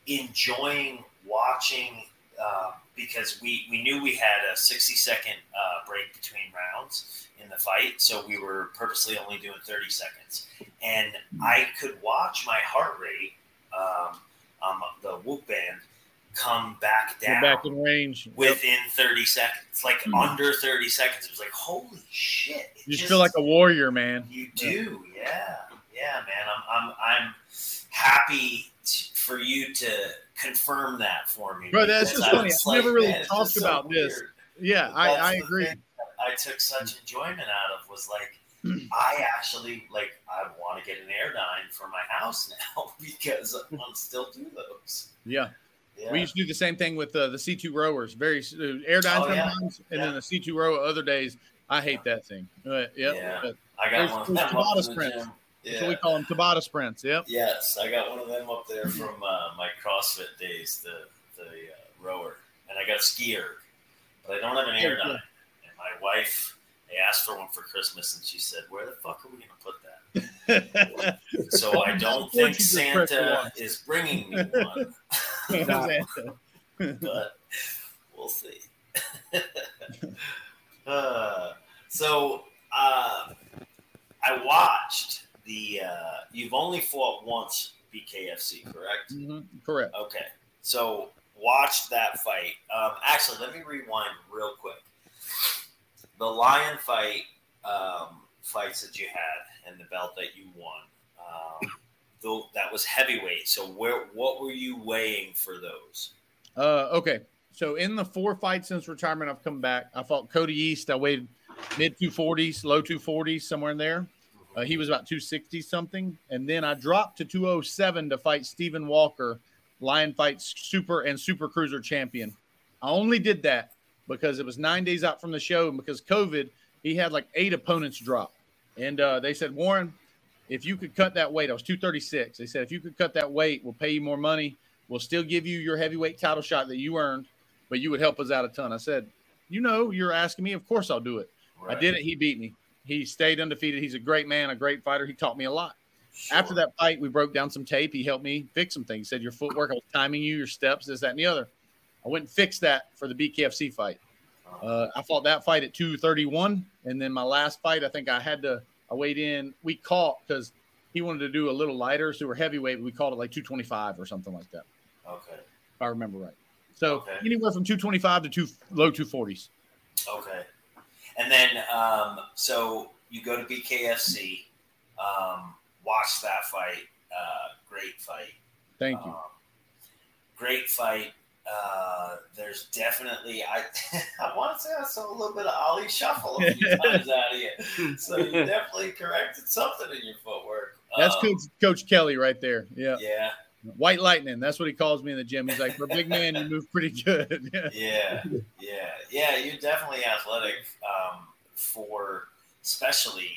enjoying watching uh, because we, we knew we had a 60 second uh, break between rounds in the fight. So we were purposely only doing 30 seconds. And I could watch my heart rate um, on the Whoop band come back down
back in range. Yep.
within 30 seconds, like
Mhm.
under 30 seconds. It was like, holy shit. It
You just feel like a warrior, man.
you do, yeah, yeah, man. I'm, I'm, I'm happy for you to confirm that for me.
Bro, that's just funny. I never really talked
just so
about this.
weird.
Yeah, I, I agree.
I took such enjoyment out of was like I actually like I want to get an Airdyne for my house now because I want to still do those.
Yeah.
Yeah.
We used to do the same thing with uh, the C2 rowers. Very uh, Airdyne
Oh, yeah.
sometimes, and
Yeah.
then the C2 row other days. I hate that thing. Uh, yep.
Yeah.
But
I got
There's-
one
there's
them up
Tabata
the gym.
That's what we call them Tabata sprints. Yep.
Yes, I got one of them up there from uh, my CrossFit days, the the uh, rower, and I got a skier, but I don't have an
Oh,
Airdyne. And my wife, I asked for one for Christmas, and she said, "Where the fuck are we gonna put that?" So I don't
Of course you
think
just press the
Santa is bringing me one, but we'll see. uh, so uh, I watched the. Uh, you've only fought once BKFC, correct?
Mhm, Correct.
Okay, so watched that fight. Um, actually, let me rewind real quick. The lion fight um, fights that you had and the belt that you won. Um, though that was heavyweight. So where what were you weighing for those?
Uh, okay. So in the four fights since retirement, I've come back. I fought Cody East. I weighed mid 240s, low 240s, somewhere in there. Uh, he was about 260 something. And then I dropped to 207 to fight Stephen Walker, Lion Fights Super and Super Cruiser champion. I only did that because it was nine days out from the show. And because COVID, he had like eight opponents drop. And uh, they said, Warren, if you could cut that weight, I was 236. They said, if you could cut that weight, we'll pay you more money. We'll still give you your heavyweight title shot that you earned, but you would help us out a ton. I said, you know, you're asking me. Of course I'll do it. I did it. He beat me. He stayed undefeated. He's a great man, a great fighter. He taught me a lot.
Sure.
After that fight, we broke down some tape. He helped me fix some things. He said, Your footwork, I was timing you, your steps, this, that, and the other. I went and fixed that for the BKFC fight. Uh, I fought that fight at 231. And then my last fight, I think I had to, I weighed in, we caught because he wanted to do a little lighter. So we're heavyweight. but We called it like 225 or something like that,
Okay.
if I remember right. So
Okay.
anywhere from 225 to two, low 240s.
Okay. And then, um, so you go to BKFC, um, watch that fight. Uh, great fight.
Thank you.
Um, great fight. Uh, there's definitely I I want to say I saw a little bit of Ali shuffle a few times out of you, so you definitely corrected something in your footwork.
That's
Um,
Coach, Coach Kelly right there. Yeah.
Yeah,
White Lightning. That's what he calls me in the gym. He's like, for a big man, you move pretty good. Yeah.
yeah, yeah, yeah. You're definitely athletic um, for, especially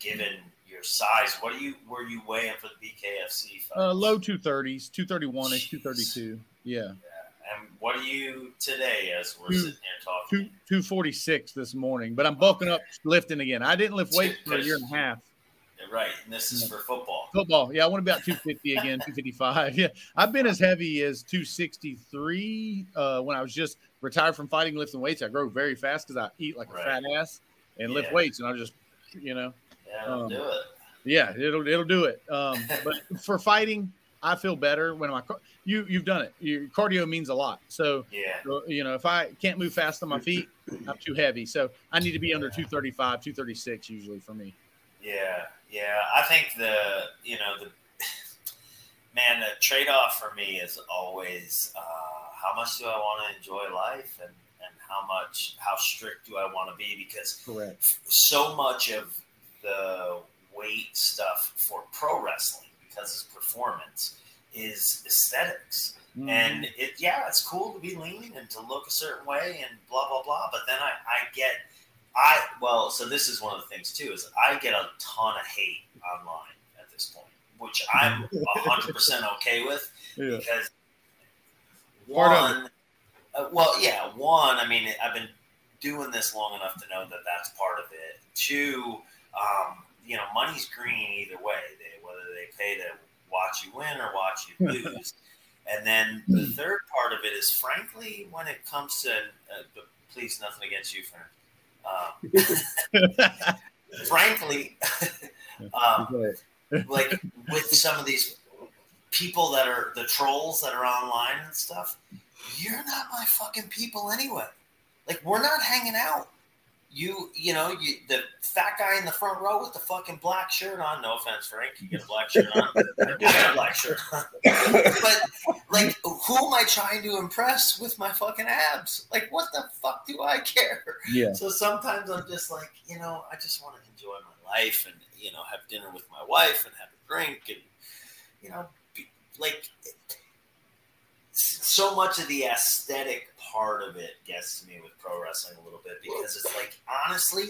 given your size. What are you were you weighing for the BKFC?
Uh, low 230s, 231 ish, 232. Yeah.
And what are you today as we're
Two-
sitting here talking?
Two, 246 this morning, but I'm bulking up lifting again. I didn't lift weights for a year and a half.
Right, and this is for football.
Football. Yeah, I want to be about 250 again, 255. Yeah. I've been as heavy as 263 uh, when I was just retired from fighting lifting weights. I grow very fast because I eat like a
Right.
fat ass and lift weights, and I just, you know,
Yeah,
Um,
do it.
Yeah, it'll it'll do it. Um, but for fighting, I feel better when my you you've done it. Your cardio means a lot. So
Yeah,
uh, you know, if I can't move fast on my feet, I'm too heavy. So I need to be under 235, 236 usually for me.
yeah, yeah. I think the you know the man the trade off for me is always uh, how much do I want to enjoy life and and how much how strict do I want to be because
Correct.
so much of the weight stuff for pro wrestling because it's performance is aesthetics.
Mm-hmm.
And it, yeah, it's cool to be lean and to look a certain way and blah blah blah. But then I, I get, I well, so this is one of the things too is I get a ton of hate online at this point, which I'm hundred percent okay with
yeah.
because one, uh, well, yeah, one. I mean, I've been doing this long enough to know that that's part of it. Two, um, you know, money's green either way. They, whether they pay to watch you win or watch you lose. and then the third part of it is, frankly, when it comes to, uh, please, nothing against you, friend. Um, frankly, um, like with some of these people that are the trolls that are online and stuff, you're not my fucking people anyway. Like we're not hanging out. You you know you the fat guy in the front row with the fucking black shirt on. No offense, Frank, you get a black shirt on. I do have a black shirt on. but like, who am I trying to impress with my fucking abs? Like, what the fuck do I care?
Yeah.
So sometimes I'm just like, you know, I just want to enjoy my life and you know have dinner with my wife and have a drink and you know be, like so much of the aesthetic part of it gets to me with pro wrestling a little bit because it's like honestly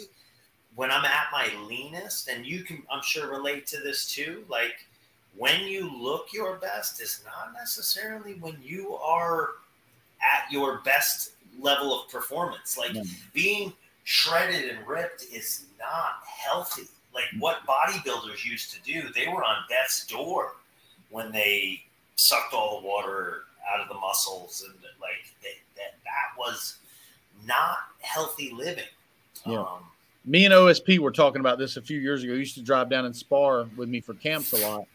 when i'm at my leanest and you can i'm sure relate to this too like when you look your best is not necessarily when you are at your best level of performance like
Mm.
being shredded and ripped is not healthy like what bodybuilders used to do they were on death's door when they sucked all the water out of the muscles and like they, that was not healthy living
Yeah.
um,
me and OSP were talking about this a few years ago. He used to drive down and spar with me for camps a lot.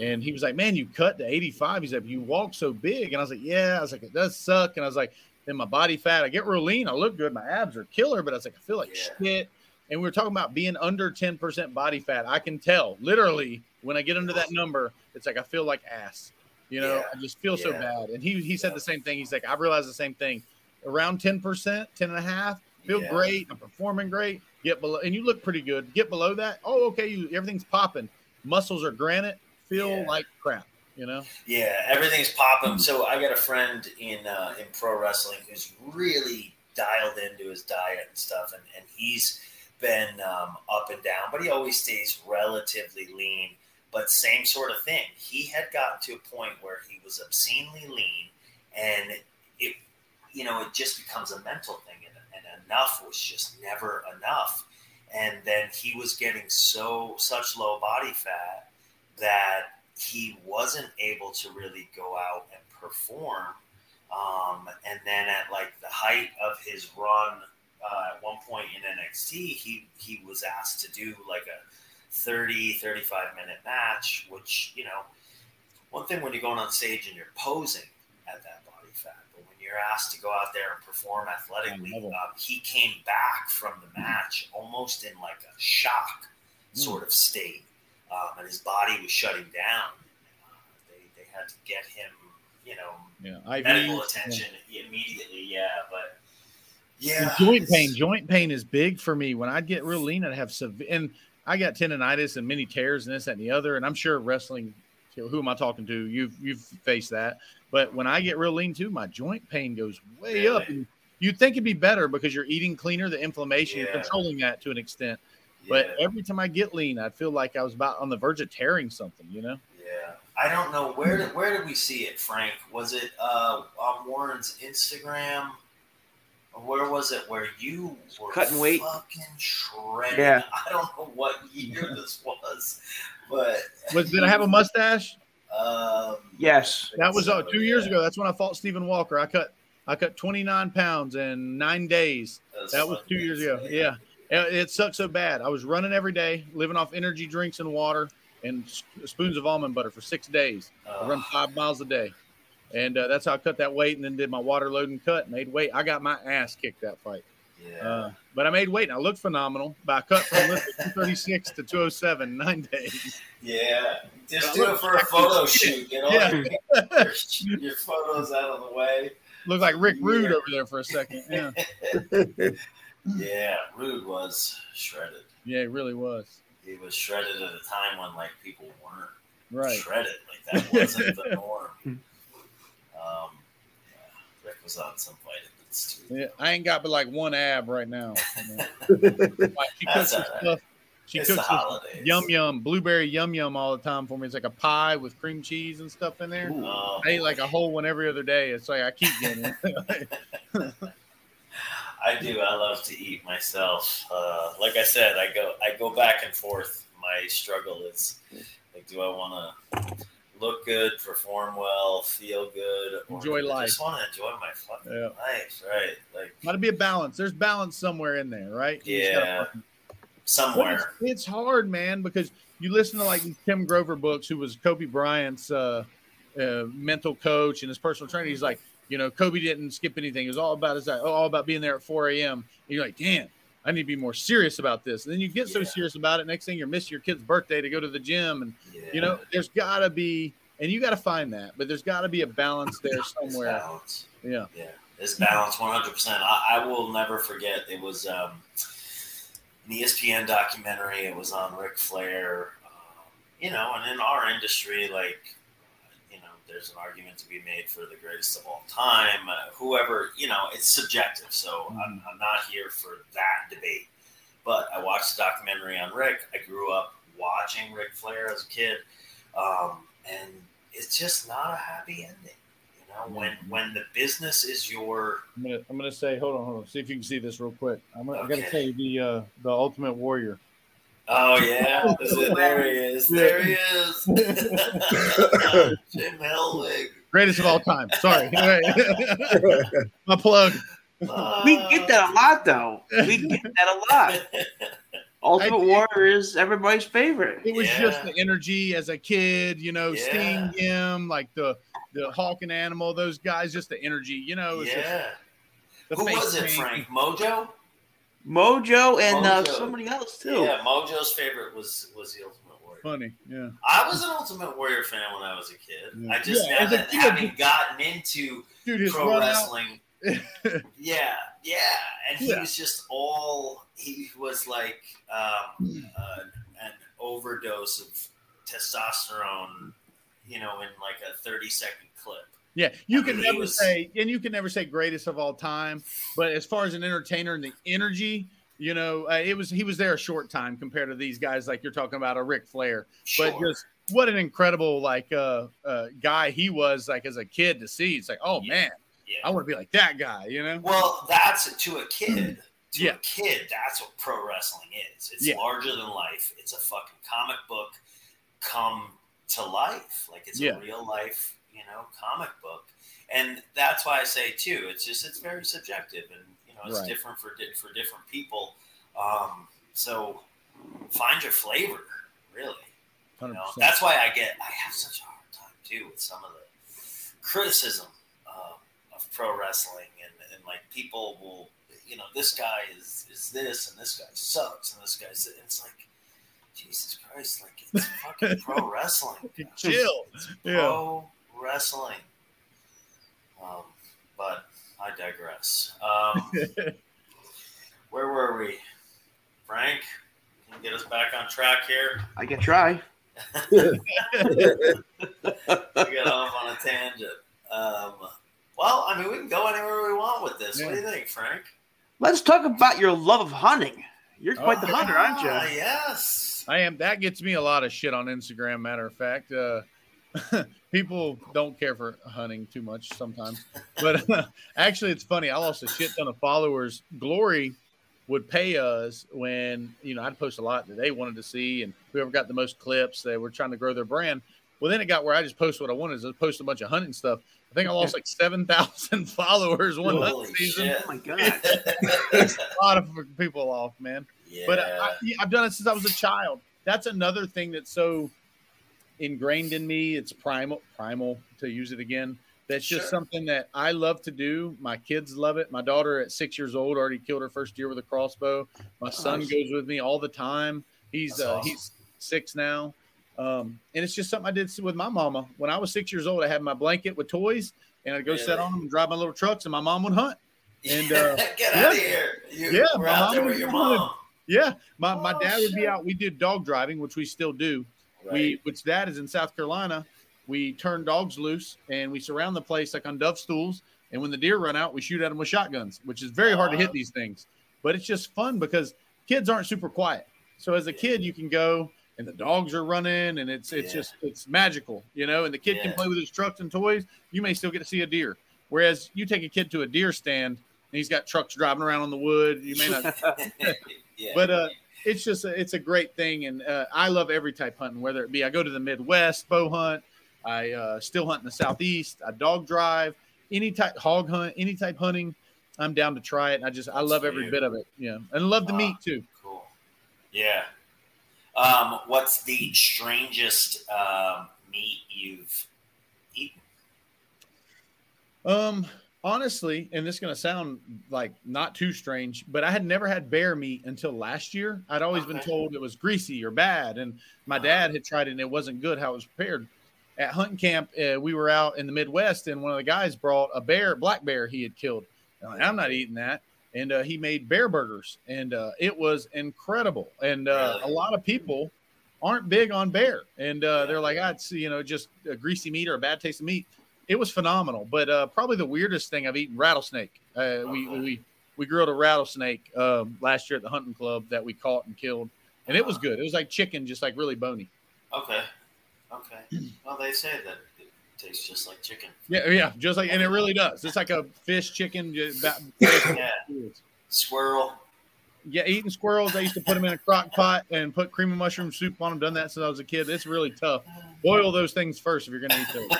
And he was like, Man, you cut to 85. He's like, You walk so big. And I was like, Yeah. I was like, It does suck. And I was like, Then my body fat, I get real lean. I look good. My abs are killer. But I was like, I feel like
Yeah.
shit. And we were talking about being under 10% body fat. I can tell literally when I get under that number, it's like I feel like ass. You know,
Yeah.
I just feel so bad. And he he said
Yeah.
the same thing. He's like, I realized the same thing. Around 10%, 10 and a half, feel
Yeah.
great. I'm performing great. Get below, and you look pretty good. Get below that. Oh, okay. You everything's popping. Muscles are granite. Feel
Yeah.
like crap. You know.
Yeah, everything's popping. So I got a friend in uh, in pro wrestling who's really dialed into his diet and stuff, and, and he's been um, up and down, but he always stays relatively lean. But same sort of thing. He had gotten to a point where he was obscenely lean, and it, you know, it just becomes a mental thing, and, and enough was just never enough. And then he was getting so such low body fat that he wasn't able to really go out and perform. Um, and then at like the height of his run, uh, at one point in NXT, he he was asked to do like a 30, 35 minute match, which you know, one thing when you're going on stage and you're posing at that body fat, but when you're asked to go out there and perform athletically, um, he came back from the match almost in like a shock sort of state, um, and his body was shutting down. Uh, they, they had to get him, you know,
Yeah.
medical attention immediately. Yeah, but
yeah.
yeah,
And joint pain. Joint pain is big for me. When I'd get real lean, I'd have severe. And I got tendonitis and many tears and this, that, and the other. And I'm sure wrestling. Who am I talking to? You've you've faced that. But when I get real lean too, my joint pain goes way up. And you'd think it'd be better because you're eating cleaner, the inflammation, you're controlling that to an extent. But every time I get lean, I feel like I was about on the verge of tearing something, you know?
Yeah, I don't know where did where did we see it, Frank? Was it uh, on Warren's Instagram? Where was it where you were
Cutting weight?
fucking shredded?
Yeah.
I don't know what year this was, but
Was did I have a mustache?
um,
Yes.
That was uh, two years
Yeah,
ago. That's when I fought Stephen Walker. I cut I cut 29 pounds in nine days. That was two years ago.
insane.
Yeah. It it sucked so bad. I was running every day, living off energy drinks and water and s- spoons of almond butter for six days. I run five miles a day. And uh, that's how I cut that weight and then did my water loading cut, made weight. I got my ass kicked that fight.
Yeah.
Uh, but I made weight and I looked phenomenal. But I cut from 236 to 207 in nine days.
yeah, just do it for a photo shoot. You know,
Yeah.
your, your photos out of the way.
Looked like Rick Rude
Yeah.
over there for a second. Yeah.
Yeah, Rude was shredded.
Yeah, it really was.
He was shredded at a time when like people weren't
Right.
shredded. Like that wasn't the norm. Um, yeah, Rick was on some too.
Yeah, I ain't got but like one ab right now. Like, she cooks
That's
this
all right.
stuff. She
It's the
cooks this
holidays.
yum yum, blueberry yum yum all the time for me. It's like a pie with cream cheese and stuff in there.
Oh,
I eat like a whole one every other day. It's like I keep getting it.
I do. I love to eat myself. Uh, like I said, I go I go back and forth. My struggle is like, do I want to look good, perform well, feel good,
Enjoy
do I
life.
just want to enjoy my fucking
Yeah.
life, right? Like
Got to be a balance. There's balance somewhere in there, right? You
yeah,
fucking-
somewhere.
It's, it's hard, man, because you listen to like these Tim Grover books, who was Kobe Bryant's uh, uh, mental coach and his personal trainer. He's like, you know, Kobe didn't skip anything. It was all about his all about being there at 4 a.m. And you're like, damn, I need to be more serious about this. And then you get so
Yeah.
serious about it. Next thing you're missing your kid's birthday to go to the gym. And,
Yeah.
you know, there's got to be, and you got to find that, but there's got to be a balance there somewhere.
balance.
Yeah.
Yeah, it's balance 100%. I, I will never forget. It was um, an ESPN documentary. It was on Ric Flair. Um, you know, and in our industry, like, there's an argument to be made for the greatest of all time. Uh, whoever, you know, it's subjective. So I'm, I'm not here for that debate. But I watched the documentary on Ric. I grew up watching Ric Flair as a kid. Um, and it's just not a happy ending. You know, when when the business is your
I'm gonna I'm gonna say, hold on, hold on. See if you can see this real quick. I'm gonna, I gotta
Okay.
say the uh the Ultimate Warrior.
Oh yeah, there he is, there he is, Jim Hellwig.
Greatest of all time. Sorry. My plug.
We get that a lot, though. We get that a lot. Ultimate Warrior is everybody's favorite.
It was
Yeah.
just the energy as a kid, you know,
Yeah.
Sting him, like the the Hawk and Animal, those guys, just the energy, you know. it was just
yeah.
the
Who was it. Frank? Mojo?
Mojo and Uh, somebody else too.
Yeah, Mojo's favorite was was the Ultimate Warrior.
Funny, yeah.
I was an Ultimate Warrior fan when I was a kid.
Yeah.
I just
Yeah, as a
haven't,
kid,
having gotten into
Dude,
pro wrestling. yeah, yeah, and he
Yeah.
was just all he was like um, uh, an overdose of testosterone, you know, in like a thirty second clip.
Yeah, you can never say, and you can never say greatest of all time. But as far as an entertainer and the energy, you know, uh, it was he was there a short time compared to these guys like you're talking about a Ric Flair.
Sure.
But just what an incredible like uh, uh, guy he was like as a kid to see. It's like, oh
Yeah.
man,
yeah.
I want to be like that guy. You know?
Well, that's to a kid. To
Yeah.
a kid, that's what pro wrestling is. It's
Yeah.
larger than life. It's a fucking comic book come to life. Like it's a real life, you know, comic book. And that's why I say too, it's just it's very subjective and you know, it's
Right.
different for di- for different people. Um, so find your flavor, really. You know, that's why I get I have such a hard time too with some of the criticism uh, of pro wrestling and, and like people will you know this guy is is this and this guy sucks and this guy's it's like Jesus Christ like it's fucking pro wrestling.
Chill.
It's
Yeah.
pro wrestling um, but I digress um, where were we Frank can you get us back on track here
I can try.
we got off on a tangent. Um, well, I mean, we can go anywhere we want with this. What do you think, Frank?
Let's talk about your love of hunting. You're quite the
Oh,
hunter, aren't
Ah,
you?
yes.
I am. That gets me a lot of shit on Instagram. Matter of fact, uh, people don't care for hunting too much sometimes. But uh, actually, it's funny. I lost a shit ton of followers. Glory would pay us when you know I'd post a lot that they wanted to see, and whoever got the most clips, they were trying to grow their brand. Well, then it got where I just post what I wanted. I post a bunch of hunting stuff. I think I lost like seven thousand followers one
Holy
hunting season.
shit.
Oh my god.
A lot of people off, man.
yeah.
But I, I've done it since I was a child. That's another thing that's so ingrained in me. It's primal, primal to use it again. That's just
Sure.
something that I love to do. My kids love it. My daughter at six years old already killed her first deer with a crossbow. My son
Nice.
goes with me all the time. He's uh,
awesome.
he's six now. Um, and it's just something I did with my mama. When I was six years old, I had my blanket with toys, and I'd go sit on them and drive my little trucks, and my mom would hunt. and, uh,
get out of
yeah.
here. You,
Yeah, my mom
there with your
doing it. Yeah, my, my
Oh,
dad would be out. We did dog driving, which we still do.
Right.
We, which dad is in South Carolina. We turn dogs loose and we surround the place like on dove stools. And when the deer run out, we shoot at them with shotguns, which is very hard to hit these things. But it's just fun because kids aren't super quiet. So as a kid, you can go and the dogs are running and it's it's
Yeah.
just it's magical, you know. And the kid can play with his trucks and toys. You may still get to see a deer. Whereas you take a kid to a deer stand and he's got trucks driving around on the wood. You may not
yeah.
but uh it's just a, it's a great thing and uh, i love every type hunting whether it be i go to the midwest bow hunt i uh, still hunt in the southeast i dog drive any type hog hunt any type hunting i'm down to try it and i just i love every bit of it yeah and love the meat too
Cool. Yeah. Um, what's the strangest um, meat you've eaten?
um honestly, and this is going to sound like not too strange, but I had never had bear meat until last year. I'd always been told it was greasy or bad, and my dad had tried it and it wasn't good how it was prepared. At hunting camp, uh, we were out in the Midwest, and one of the guys brought a bear, black bear, he had killed. I'm, like, I'm not eating that, and uh, he made bear burgers, and uh, it was incredible. And uh, a lot of people aren't big on bear, and uh, they're like, "Ah, it's you know just a greasy meat or a bad taste of meat." It was phenomenal, but uh, probably the weirdest thing I've eaten rattlesnake. Uh, we, we we grilled a rattlesnake um, last year at the hunting club that we caught and killed, and it was
Uh-huh.
good. It was like chicken, just like really bony.
Okay. Okay. Well, they say that it tastes just like chicken.
Yeah, yeah, just like, and it really does. It's like a fish, chicken. about-
Yeah. Squirrel.
Yeah, eating squirrels. I used to put them in a crock pot and put cream of mushroom soup on them. Done that since I was a kid. It's really tough. Boil those things first if you're going to eat those.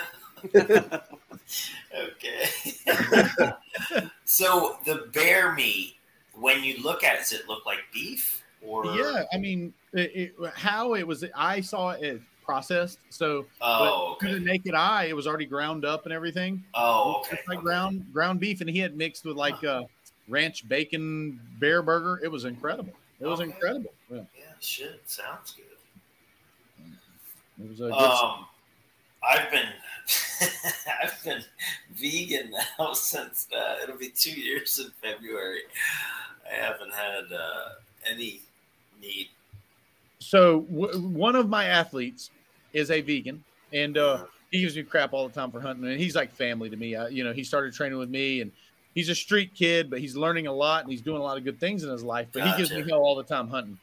Okay. so the bear meat, when you look at it, does it look like beef or?
Yeah, I mean, it, it, how it was, I saw it processed. So
Oh,
but to the naked eye, it was already ground up and everything.
Oh, okay.
It's like
okay.
ground ground beef, and he had mixed with like uh, ranch bacon bear burger. It was incredible. It was
Okay.
incredible. Yeah,
Yeah, shit. Sounds good.
it was a good.
Um, I've been I've been vegan now since uh, it'll be two years in February. I haven't had uh, any meat.
so w- one of my athletes is a vegan, and uh, he gives me crap all the time for hunting, and he's like family to me. I, you know, he started training with me, and he's a street kid, but he's learning a lot, and he's doing a lot of good things in his life. But he gives me hell all the time hunting.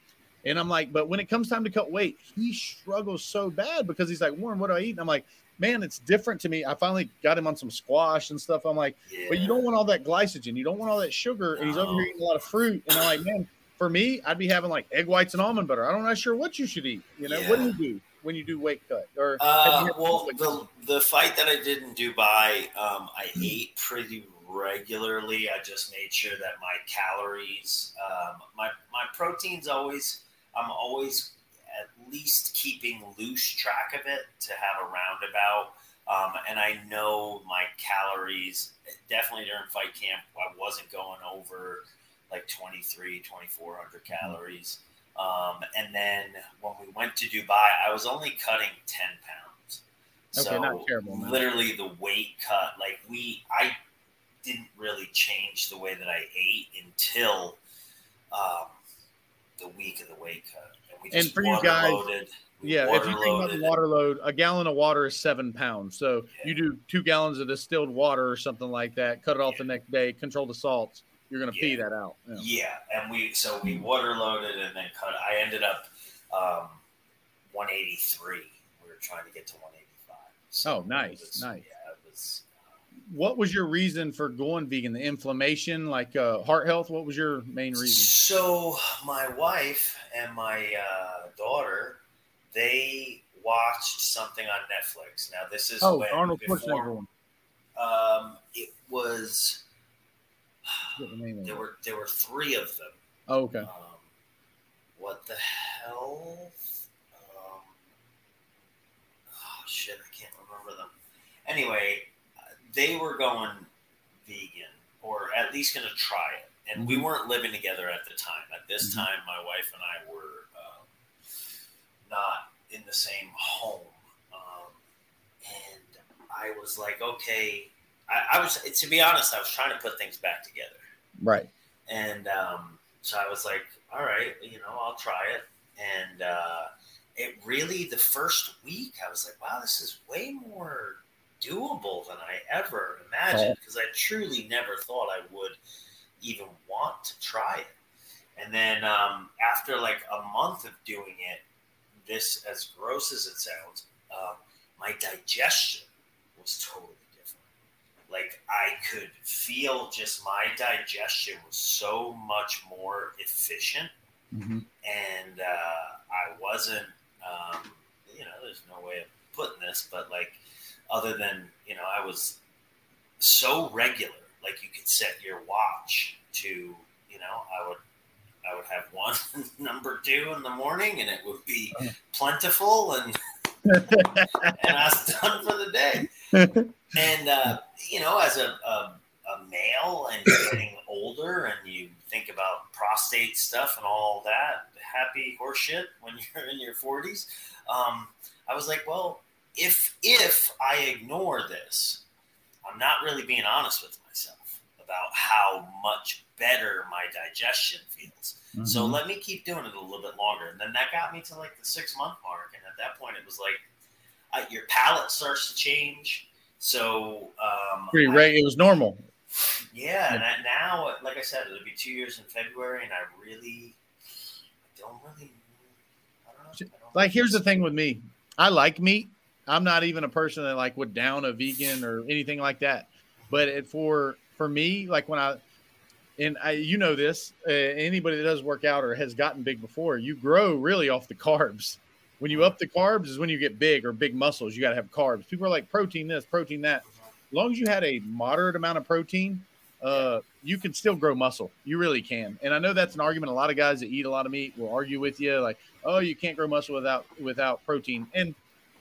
And I'm like, but when it comes time to cut weight, he struggles so bad because he's like, Warren, what do I eat? And I'm like, man, it's different to me. I finally got him on some squash and stuff. I'm like,
Yeah.
but you don't want all that glycogen. You don't want all that sugar. And he's over here eating a lot of fruit. And I'm like, man, for me, I'd be having like egg whites and almond butter. I don't know sure what you should eat. You know, what do you do when you do weight cut? Or
Uh, well, the the fight that I did in Dubai, um, I ate pretty regularly. I just made sure that my calories, um, my my proteins always, I'm always least keeping loose track of it to have a roundabout. Um, and I know my calories definitely during fight camp. I wasn't going over like 23, 2400 calories. Um, and then when we went to Dubai, I was only cutting 10 pounds.
Okay,
so
not terrible,
literally the weight cut, like we, I didn't really change the way that I ate until um, the week of the weight cut. And we
And
just
for you guys- Yeah, if you think about the water load, a gallon of water is seven pounds. So
Yeah.
you do two gallons of distilled water or something like that. Cut it off the next day. Control the salts. You're going to pee that out. Yeah.
Yeah, and we so we water loaded and then cut. I ended up um, 183. We were trying to get to 185. So
Oh, nice,
was-
nice.
Yeah, it was.
What was your reason for going vegan? The inflammation, like uh, heart health. What was your main reason?
So my wife and my uh, daughter, they watched something on Netflix. Now this is
Oh,
when
Arnold Schwarzenegger.
Um, it was
the name of
there were there were three of them.
Oh, okay.
Um, what the hell? Um, oh shit, I can't remember them. Anyway, they were going vegan, or at least going to try it. And we
Mhm.
weren't living together at the time. At this
Mhm.
time, my wife and I were um, not in the same home. Um, and I was like, okay. I, I was, to be honest, I was trying to put things back together.
Right.
And um, so I was like, all right, you know, I'll try it. And uh, it really, the first week, I was like, wow, this is way more doable than I ever imagined because I truly never thought I would even want to try it. And then um, after like a month of doing it, this, as gross as it sounds, um, my digestion was totally different. Like I could feel just my digestion was so much more efficient,
hmm
and uh, I wasn't, um, you know, there's no way of putting this, but like, other than you know, I was so regular. Like you could set your watch to, you know, I would. I would have one number two in the morning, and it would be plentiful, and and I was done for the day and uh, you know, as a, a, a male and getting older and you think about prostate stuff and all that happy horseshit when you're in your 40s. Um, I was like, well, if if I ignore this, I'm not really being honest with myself about how much better my digestion feels. Mm-hmm. So let me keep doing it a little bit longer. And then that got me to like the six month mark. And at that point, it was like uh, your palate starts to change. So um,
pretty right. It was normal.
Yeah, and now, like I said, it'll be two years in February, and I really don't really. I don't know, I don't
like, here's the thing with me: I like meat. I'm not even a person that like would down a vegan or anything like that. But it, for for me, like when I and I, you know this, uh, anybody that does work out or has gotten big before, you grow really off the carbs. When you up the carbs is when you get big or big muscles. You got to have carbs. People are like protein this, protein that. As long as you had a moderate amount of protein, uh, you can still grow muscle. You really can. And I know that's an argument. A lot of guys that eat a lot of meat will argue with you, like, "Oh, you can't grow muscle without without protein." And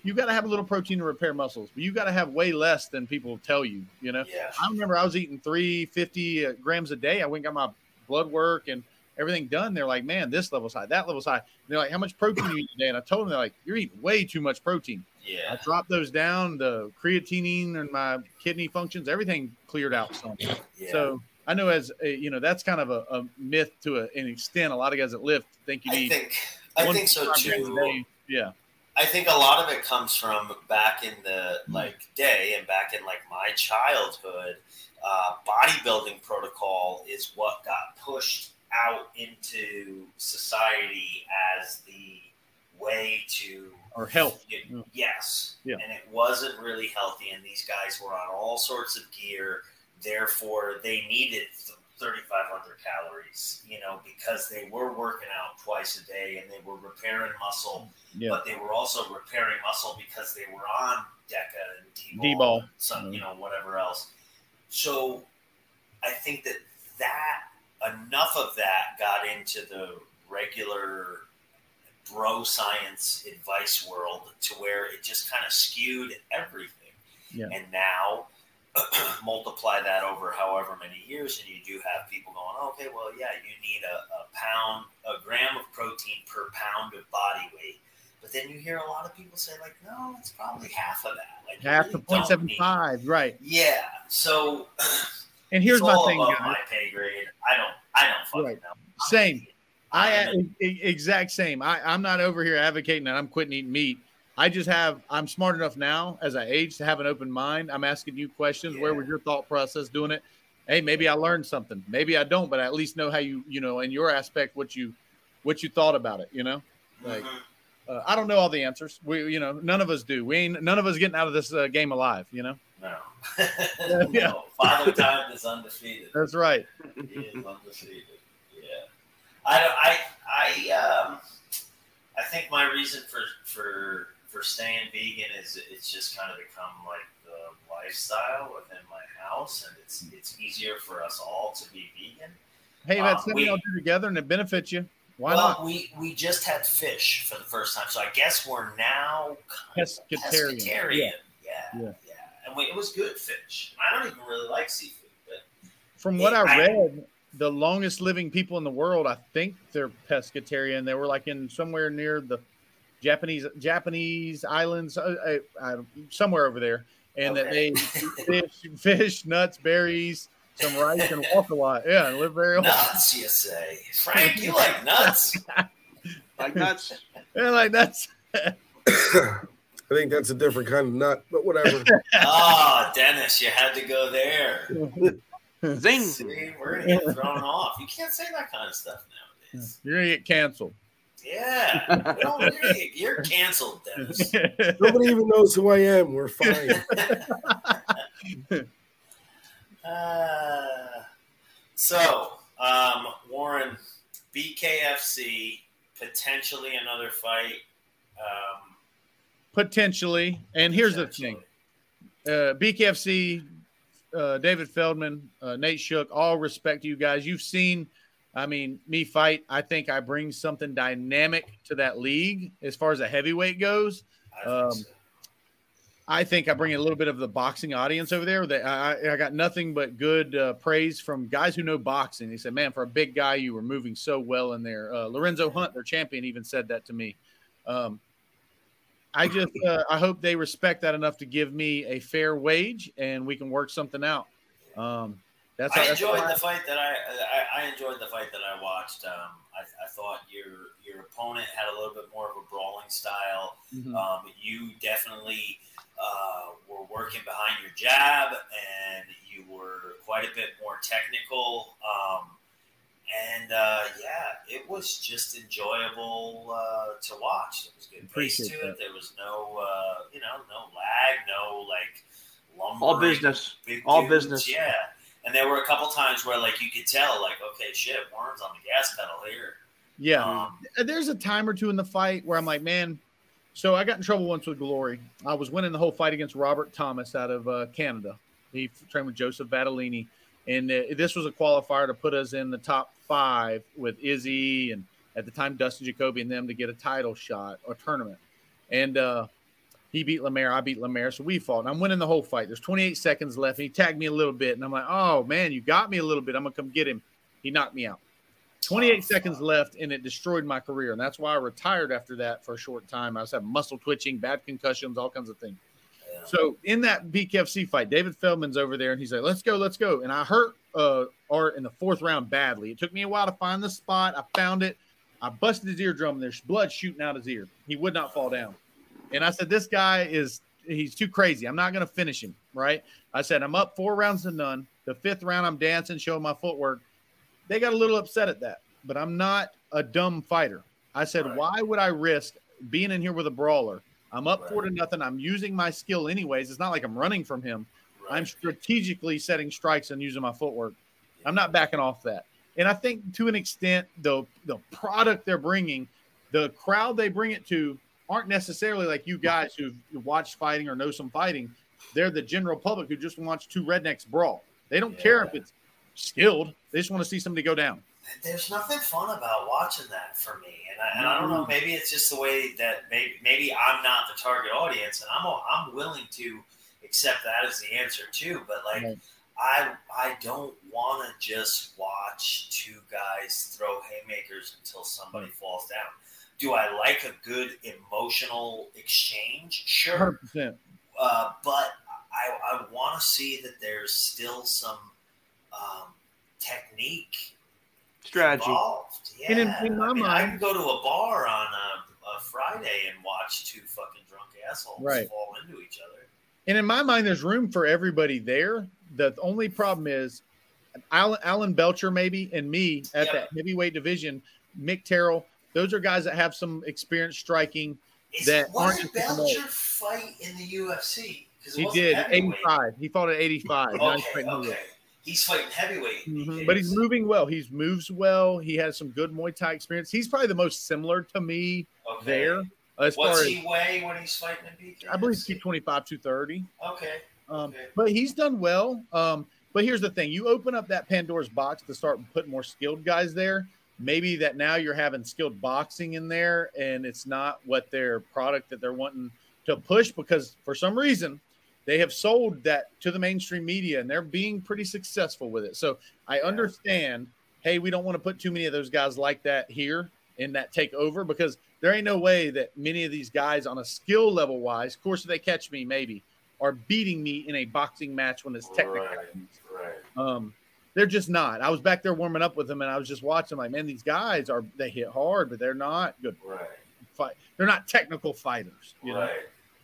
you got to have a little protein to repair muscles, but you got to have way less than people tell you. You know,
yeah.
I remember I was eating 350 uh, grams a day. I went and got my blood work and everything done. They're like, man, this level's high, that level's high. And they're like, how much protein you eat today? And I told them, they're like, you're eating way too much protein.
Yeah.
I dropped those down. The creatinine and my kidney functions, everything cleared out some. Yeah. So I know as a, you know, that's kind of a, a myth to a, an extent. A lot of guys that lift think you need.
I think, I think so too.
Yeah.
I think a lot of it comes from back in the like day and back in like my childhood. Uh, bodybuilding protocol is what got pushed out into society as the way to
or health.
yes,
yeah.
and it wasn't really healthy. And these guys were on all sorts of gear, therefore they needed 3,500 calories, you know, because they were working out twice a day and they were repairing muscle, yeah. but they were also repairing muscle because they were on DECA and D-bol, D-bol. some, mm-hmm. you know, whatever else. So I think that that enough of that got into the regular bro science advice world to where it just kind of skewed everything.
Yeah.
And now multiply that over however many years, and you do have people going, okay, well, yeah, you need a, a pound, a gram of protein per pound of body weight. But then you hear a lot of people say, like, no, it's probably half of that. Like
half really the point seven five, right?
Yeah. So,
and here's my thing,
guys. my pay grade. I don't, I don't fucking right. know.
Same. I, I exact same. I, I'm not over here advocating that I'm quitting eating meat. I just have I'm smart enough now as I age to have an open mind. I'm asking you questions. Yeah. Where was your thought process doing it? Hey, maybe I learned something. Maybe I don't, but I at least know how you you know in your aspect what you what you thought about it. You know, like mm-hmm. uh, I don't know all the answers. We you know none of us do. We ain't none of us getting out of this uh, game alive. You know.
No. yeah. no. Father Time is undefeated.
That's right.
he is undefeated. Yeah. I I I um I think my reason for for for staying vegan is it's just kind of become like the lifestyle within my house, and it's it's easier for us all to be vegan.
Hey, that's um, something y'all do together, and it benefits you. Why
well,
not?
We we just had fish for the first time, so I guess we're now
pescatarian.
pescatarian. Yeah. Yeah, yeah, yeah. And we, it was good fish. I don't even really like seafood, but
from what it, I read, I, the longest living people in the world, I think they're pescatarian. They were like in somewhere near the Japanese Japanese islands, uh, uh, somewhere over there, and okay. that they fish, fish, nuts, berries, some rice, and walk a lot. Yeah, and live very
old. Nuts, you say, Frank? You like nuts?
like nuts?
Yeah, like nuts.
I think that's a different kind of nut, but whatever.
oh, Dennis, you had to go there.
Zing!
See, we're gonna get thrown off. You can't say that kind of stuff nowadays.
You're gonna get canceled.
Yeah, really, you're canceled, Dennis.
Nobody even knows who I am. We're fine.
uh, so, um, Warren, BKFC potentially another fight. Um,
potentially, and here's potentially. the thing: uh, BKFC, uh, David Feldman, uh, Nate Shook, all respect to you guys. You've seen I mean, me fight, I think I bring something dynamic to that league as far as a heavyweight goes. Um. I think I bring a little bit of the boxing audience over there. That I, I got nothing but good uh, praise from guys who know boxing. He said, "Man, for a big guy, you were moving so well in there." Uh, Lorenzo Hunt, their champion, even said that to me. Um, I just uh, I hope they respect that enough to give me a fair wage and we can work something out. Um, that's
I enjoyed the fight that I, I I enjoyed the fight that I watched. Um, I, I thought your your opponent had a little bit more of a brawling style.
Mhm.
Um, you definitely uh, were working behind your jab, and you were quite a bit more technical. Um, and uh, yeah, it was just enjoyable uh, to watch. There was good pace to
Appreciate
it. There was no, uh, you know, no lag, no like lumbering
All business.
big
All
dudes,
business.
Yeah. And there were a couple times where like you could tell, like, okay, shit, Warren's on the gas pedal here.
yeah.
Um,
There's a time or two in the fight where I'm like, man. So I got in trouble once with Glory. I was winning the whole fight against Robert Thomas out of uh, Canada. He trained with Joseph Valtellini, and uh, this was a qualifier to put us in the top five with Izzy and at the time Dustin Jacoby and them to get a title shot or tournament. And uh, he beat Lemaire, I beat Lemaire, so we fought. And I'm winning the whole fight. There's 28 seconds left, and he tagged me a little bit, and I'm like, oh man, you got me a little bit. I'm gonna come get him. He knocked me out. 28 seconds left, and it destroyed my career, and that's why I retired after that for a short time. I was having muscle twitching, bad concussions, all kinds of things.
yeah.
So in that BKFC fight, David Feldman's over there, and he's like, "Let's go, let's go." And I hurt uh, Art in the fourth round badly. It took me a while to find the spot. I found it. I busted his eardrum, and there's blood shooting out his ear. He would not fall down. And I said, "This guy is he's too crazy. I'm not going to finish him." Right? I said, "I'm up four rounds to none. The fifth round, I'm dancing, showing my footwork." They got a little upset at that, but I'm not a dumb fighter. I said,
Right.
"Why would I risk being in here with a brawler?" I'm up four to nothing. I'm using my skill anyways. It's not like I'm running from him. I'm strategically setting strikes and using my footwork. I'm not backing off that. And I think to an extent, the the product they're bringing, the crowd they bring it to, aren't necessarily like you guys who've watched fighting or know some fighting. They're the general public who just wants two rednecks brawl. They don't care if it's skilled. They just want to see somebody go down.
There's nothing fun about watching that for me, and I, and I don't know. Maybe it's just the way that maybe maybe I'm not the target audience, and I'm I'm willing to accept that as the answer too. But like,
Right.
I I don't want to just watch two guys throw haymakers until somebody falls down. Do I like a good emotional exchange? Sure.
100%.
Uh, but I, I want to see that there's still some um, technique
Strategy.
involved. Yeah,
And in- in my
I, mean, I
mind-
can go to a bar on a, a Friday and watch two fucking drunk assholes
Right.
fall into each other.
And in my mind, there's room for everybody there. The only problem is Alan, Alan Belcher, maybe, and me at
Yeah.
that heavyweight division, Mick Terrill. Those are guys that have some experience striking.
Is,
That aren't
did
just the
Belcher fight in the UFC?
He did 85. He fought at 85. Now he's
Okay,
fighting heavyweight.
okay. He's fighting heavyweight.
Mhm. But he's moving well. He moves well. He has some good Muay Thai experience. He's probably the most similar to me
okay.
there as
What's
far as
he weigh when he's fighting in?
I believe he's 225, 230.
Okay.
Um,
Okay.
But he's done well. Um, but here's the thing: you open up that Pandora's box to start putting more skilled guys there. Maybe that now you're having skilled boxing in there, and it's not what their product that they're wanting to push because for some reason they have sold that to the mainstream media, and they're being pretty successful with it. So I understand. Hey, we don't want to put too many of those guys like that here in that takeover because there ain't no way that many of these guys on a skill level wise, of course, if they catch me, maybe are beating me in a boxing match when it's technical.
Right. Right.
Um, they're just not. I was back there warming up with them, and I was just watching. Like, man, these guys are they hit hard, but they're not good
Right.
fight. They're not technical fighters, you know.
Right.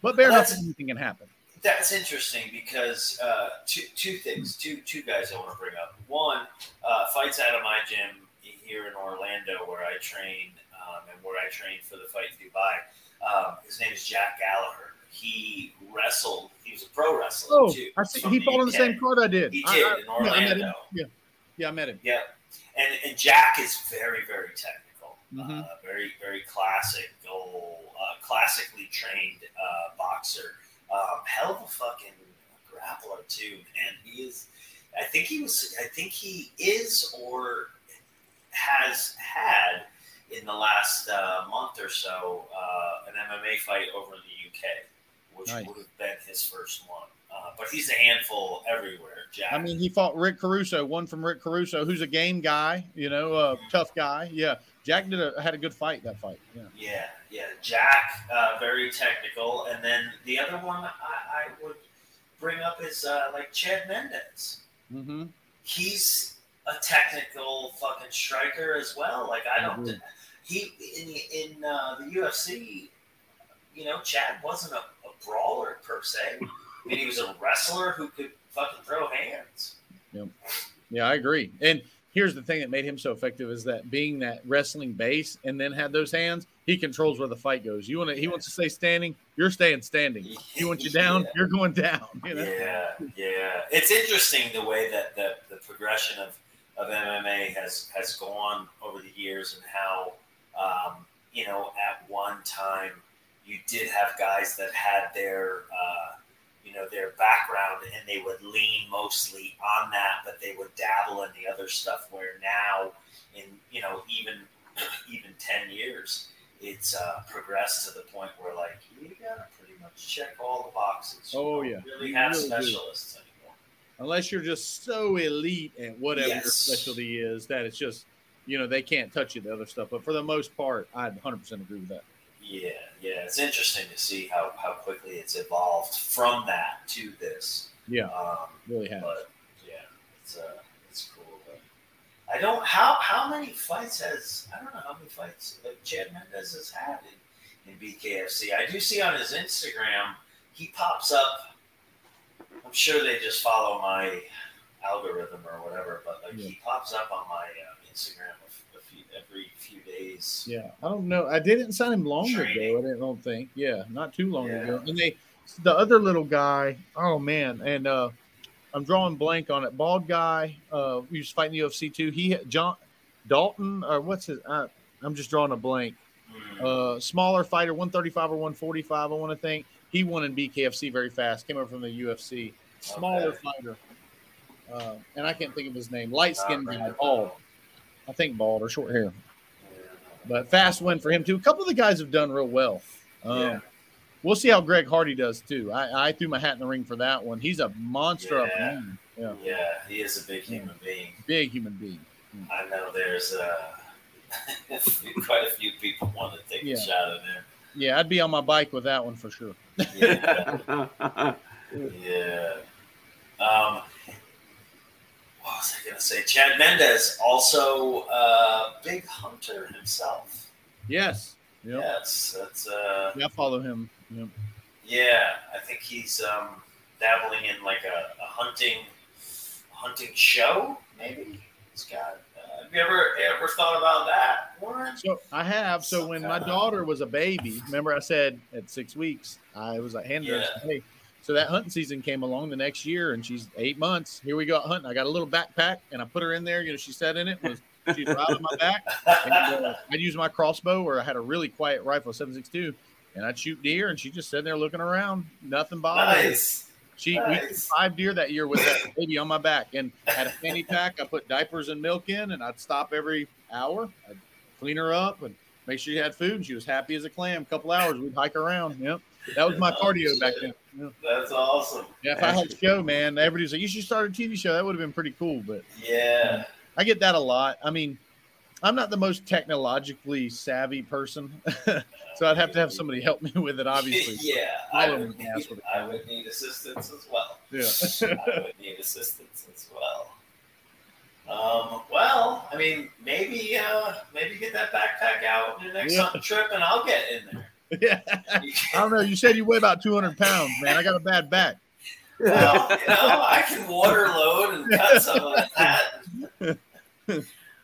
But bare
That's-
anything can happen.
That's interesting because uh, two two things, two two guys I want to bring up. One, uh, fights out of my gym here in Orlando where I train um, and where I trained for the fight in Dubai. Um, his name is Jack Gallagher. He wrestled. He was a pro wrestler
Oh,
too.
I see. He fought on the same card I did.
He did
I-
in
yeah, I met him.
Orlando.
Yeah, yeah, I met him.
Yeah, and and Jack is very very technical,
Mhm.
uh, very very classic, uh, classically trained uh, boxer. Um, hell of a fucking grappler too, and He is. I think he was. I think he is or has had in the last uh, month or so uh, an MMA fight over in the UK. Which
Nice.
would have been his first one. Uh, but he's a handful everywhere, Jack.
I mean, he fought Rick Caruso, one from Rick Caruso, who's a game guy, you know, a tough guy. Yeah, Jack did a had a good fight that fight. Yeah,
Yeah, yeah. Jack, uh, very technical. And then the other one I, I would bring up is uh, like Chad Mendes.
mm-hmm.
He's a technical fucking striker as well. Like I don't.
Mhm.
He in in uh, the UFC, you know, Chad wasn't a brawler per se. I mean, he was a wrestler who could fucking throw hands.
yeah, yeah, I agree. And here's the thing that made him so effective is that being that wrestling base and then had those hands, he controls where the fight goes. You want to, he wants to stay standing, you're staying standing. He wants you down,
Yeah.
you're going down. You know,
Yeah, yeah. It's interesting the way that the, the progression of, of MMA has has gone over the years and how um, you know at one time you did have guys that had their uh, you know their background and they would lean mostly on that, but they would dabble in the other stuff. Where now, in you know even even ten years, it's uh, progressed to the point where like you gotta pretty much check all the boxes. You
Oh, yeah.
really
You
have
really do.
specialists anymore.
unless you're just so elite at whatever your specialty is that it's just, you know, they can't touch you the other stuff. But for the most part, I'd 100% agree with that.
Yeah, yeah, it's interesting to see how, how quickly it's evolved from that to this.
Yeah,
Um,
really have.
but yeah, it's uh, it's cool. But I don't how how many fights has I don't know how many fights like Chad Mendes has had in, in BKFC. I do see on his Instagram he pops up. I'm sure they just follow my algorithm or whatever, but like he pops up on my uh, Instagram a, a few, every days.
Yeah, I don't know. I didn't sign him long
Training.
ago. I don't think. Yeah, not too long
Yeah.
ago. And they, the other little guy. Oh man, and uh, I'm drawing blank on it. Bald guy. Uh, he was fighting the UFC too. He John Dalton or what's his? Uh, I'm just drawing a blank.
Mm.
Uh, smaller fighter, 135 or 145. I want to think he won in BKFC very fast. Came over from the UFC. Smaller
Okay.
fighter. Uh, and I can't think of his name. Light skinned guy, bald. I think bald or short hair.
Yeah.
But fast win for him too. A couple of the guys have done real well. Um,
Yeah.
We'll see how Greg Hardy does too. I, I threw my hat in the ring for that one. He's a monster of a
Yeah.
man. Yeah,
Yeah, he is a big human being.
big human being.
I know there's uh, quite a few people want to take
Yeah.
a shot at him.
Yeah, I'd be on my bike with that one for sure.
Yeah, yeah. Um, was I gonna say? Chad Mendes, also uh, big hunter himself.
Yes. Yep.
Yes, that's uh,
Yeah, I follow him. Yep.
yeah. I think he's um, dabbling in like a, a hunting hunting show, maybe. He's got. Uh, have you ever ever thought about that, Warren?
So I have. So when my daughter was a baby, remember I said at six weeks, I was like, hand.
Yeah.
Hey. So that hunting season came along the next year, and she's eight months. Here we go out hunting. I got a little backpack, and I put her in there. You know, she sat in it. Was she'd ride on my back. And, uh, I'd use my crossbow, or I had a really quiet rifle, seven six two, and I'd shoot deer, and she just sitting there looking around, nothing bothered.
nice.
She we did five deer that year with that baby on my back, and had a fanny pack. I put diapers and milk in, and I'd stop every hour. I'd clean her up and make sure she had food. And she was happy as a clam. A couple hours, we'd hike around. Yep, that was my cardio back then. Yeah,
That's awesome.
yeah if I had a show, man, everybody's like, "You should start a TV show." That would have been pretty cool. But
Yeah.
I get that a lot. I mean, I'm not the most technologically savvy person, so I'd have to have somebody help me with it. Obviously,
yeah, I
Follow
would,
me, ask
need,
what it
I
covers.
would need assistance as well.
yeah.
I would need assistance as well. Um, well, I mean, maybe uh, maybe get that backpack out on your next
Yeah.
trip, and I'll get in there.
Yeah. I don't know. You said you weigh about 200 pounds, man. I got a bad back.
well, you know, I can water load and cut some of that.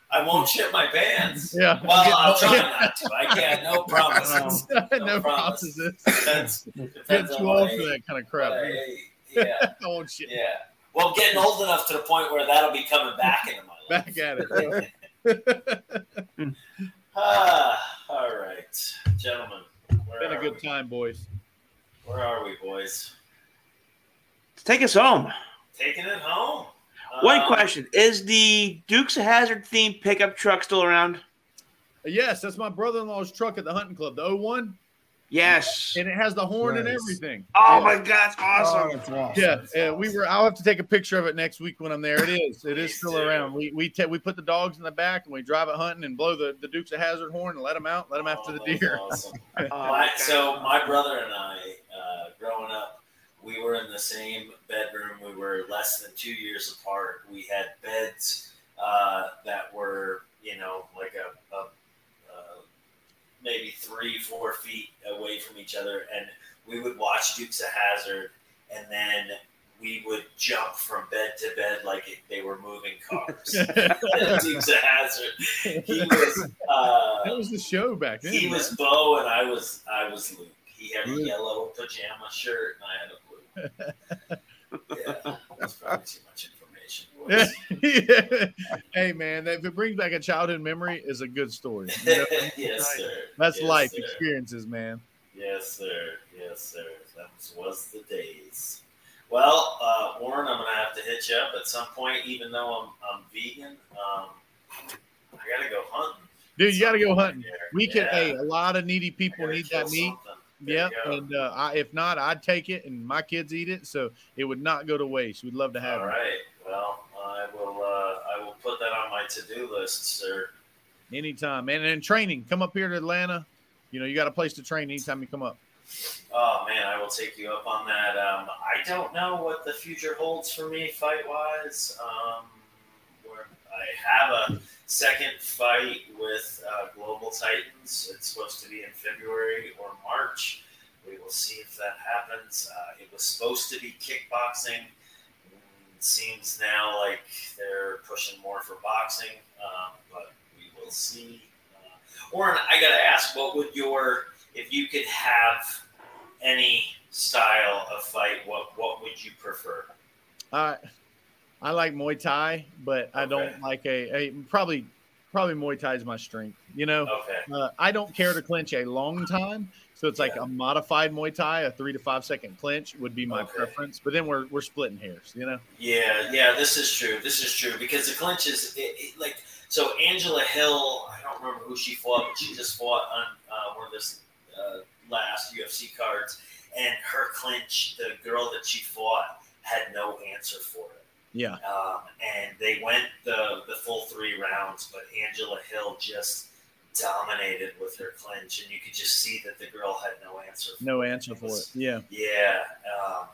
I won't shit my pants.
Yeah.
Well, I'll try not to. I can't. No promises.
no,
No
promises.
Depends.
Getting
Depends
too old for that kind of crap.
But, uh, yeah.
oh shit.
Yeah. Well, I'm getting old enough to the point where that'll be coming back into my life.
Back at it.
Ah, all right, gentlemen. Where
Been a good
we?
time, boys.
Where are we, boys?
Take us home.
Taking it home.
One
Um,
question: Is the Dukes of Hazzard themed pickup truck still around?
Yes, that's my brother-in-law's truck at the hunting club. The 01.
Yes.
and it has the horn and everything.
Oh my God, it's awesome.
Oh, that's awesome.
Yeah,
That's
we were. I'll have to take a picture of it next week when I'm there. It is. It is still around. We we ta- we put the dogs in the back and we drive it hunting and blow the, the Dukes of Hazzard horn and let them out. Let them after the
Oh,
deer.
awesome.
Oh,
My, so my brother and I, uh, growing up, we were in the same bedroom. We were less than two years apart. We had beds uh, that were, you know, like a, a, maybe three, four feet away from each other, and we would watch Dukes of Hazzard, and then we would jump from bed to bed like it, they were moving cars. Dukes of Hazzard. He was. Uh,
That was the show back then.
he
man.
was Bo and I was I was Luke. He had a yellow pajama shirt and I had a blue. yeah, that's probably too much
hey man, if it brings back a childhood memory, is a good story. You know?
yes, sir.
That's
Yes,
life
sir.
experiences, man.
Yes, sir. Yes, sir. That was, the days. Well, uh, Warren, I'm gonna have to hit you up at some point, even though I'm I'm vegan. Um, I gotta go hunting.
Dude, you got to go hunting. We can.
Yeah.
Hey, a lot of needy people need that meat.
something. There
Yep, and uh, I, if not, I'd take it, and my kids eat it, so it would not go to waste. We'd love to have
All
it
right. Well, I will. Uh, I will put that on my to-do list, sir.
anytime. And in training, come up here to Atlanta. You know, you got a place to train anytime you come up.
Oh man, I will take you up on that. Um, I don't know what the future holds for me fight-wise. Um, where I have a second fight with uh, Global Titans. It's supposed to be in February or March. We will see if that happens. Uh, it was supposed to be kickboxing. Mm, Seems now like they're pushing more for boxing, um, but we will see. Uh, Warren, I got to ask, what would your if you could have any style of fight, what what would you prefer?
I I like Muay Thai, but I don't like a, a probably probably Muay Thai is my strength. You know,
Okay.
uh, I don't care to clinch a long time, so it's like
Yeah.
a modified Muay Thai, a three to five second clinch would be my
Okay.
preference. But then we're we're splitting hairs. You know,
Yeah, yeah, this is true. This is true because the clinch is it, it, like so. Angela Hill, I don't remember who she fought, but she just fought on uh, one of this uh, last UFC cards, and her clinch, the girl that she fought had no answer for it.
yeah,
um, and they went the the full three rounds, but Angela Hill just dominated with her clinch, and you could just see that the girl had no answer. For
no
it.
answer
It
for it. Yeah.
Yeah, um,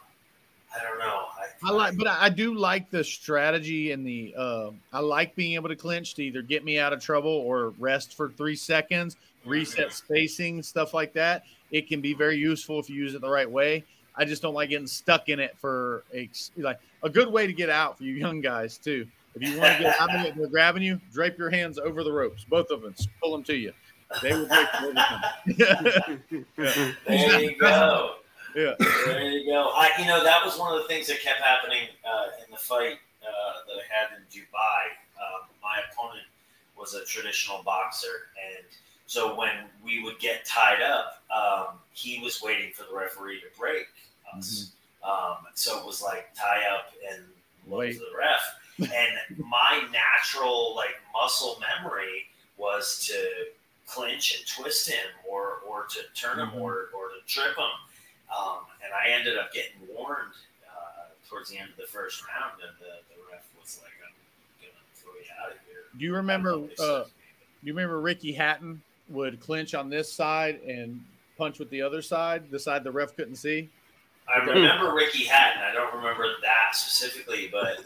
I don't know. I,
I like, but I I do like the strategy and the. Uh, I like being able to clinch to either get me out of trouble or rest for three seconds, reset spacing, stuff like that. It can be very useful if you use it the right way. I just don't like getting stuck in it for a like a good way to get out for you young guys too. If you want to get out of it, they're grabbing you. Drape your hands over the ropes, both of them. Pull them to you. They will break you yeah.
There you go.
Yeah.
There you go. I, you know, that was one of the things that kept happening uh, in the fight uh, that I had in Dubai. Um, my opponent was a traditional boxer, and so when we would get tied up, um, he was waiting for the referee to break us. Um, so it was like tie up and look
Wait.
to the ref. And my natural like muscle memory was to clinch and twist him, or or to turn him,
Mhm.
or or to trip him. Um, and I ended up getting warned uh, towards the end of the first round, and the, the ref was like, "I'm gonna throw you out of here."
Do you remember?
don't know what they said
Uh,
me,
you remember Ricky Hatton would clinch on this side and punch with the other side, the side the ref couldn't see.
I remember Ricky Hatton. I don't remember that specifically, but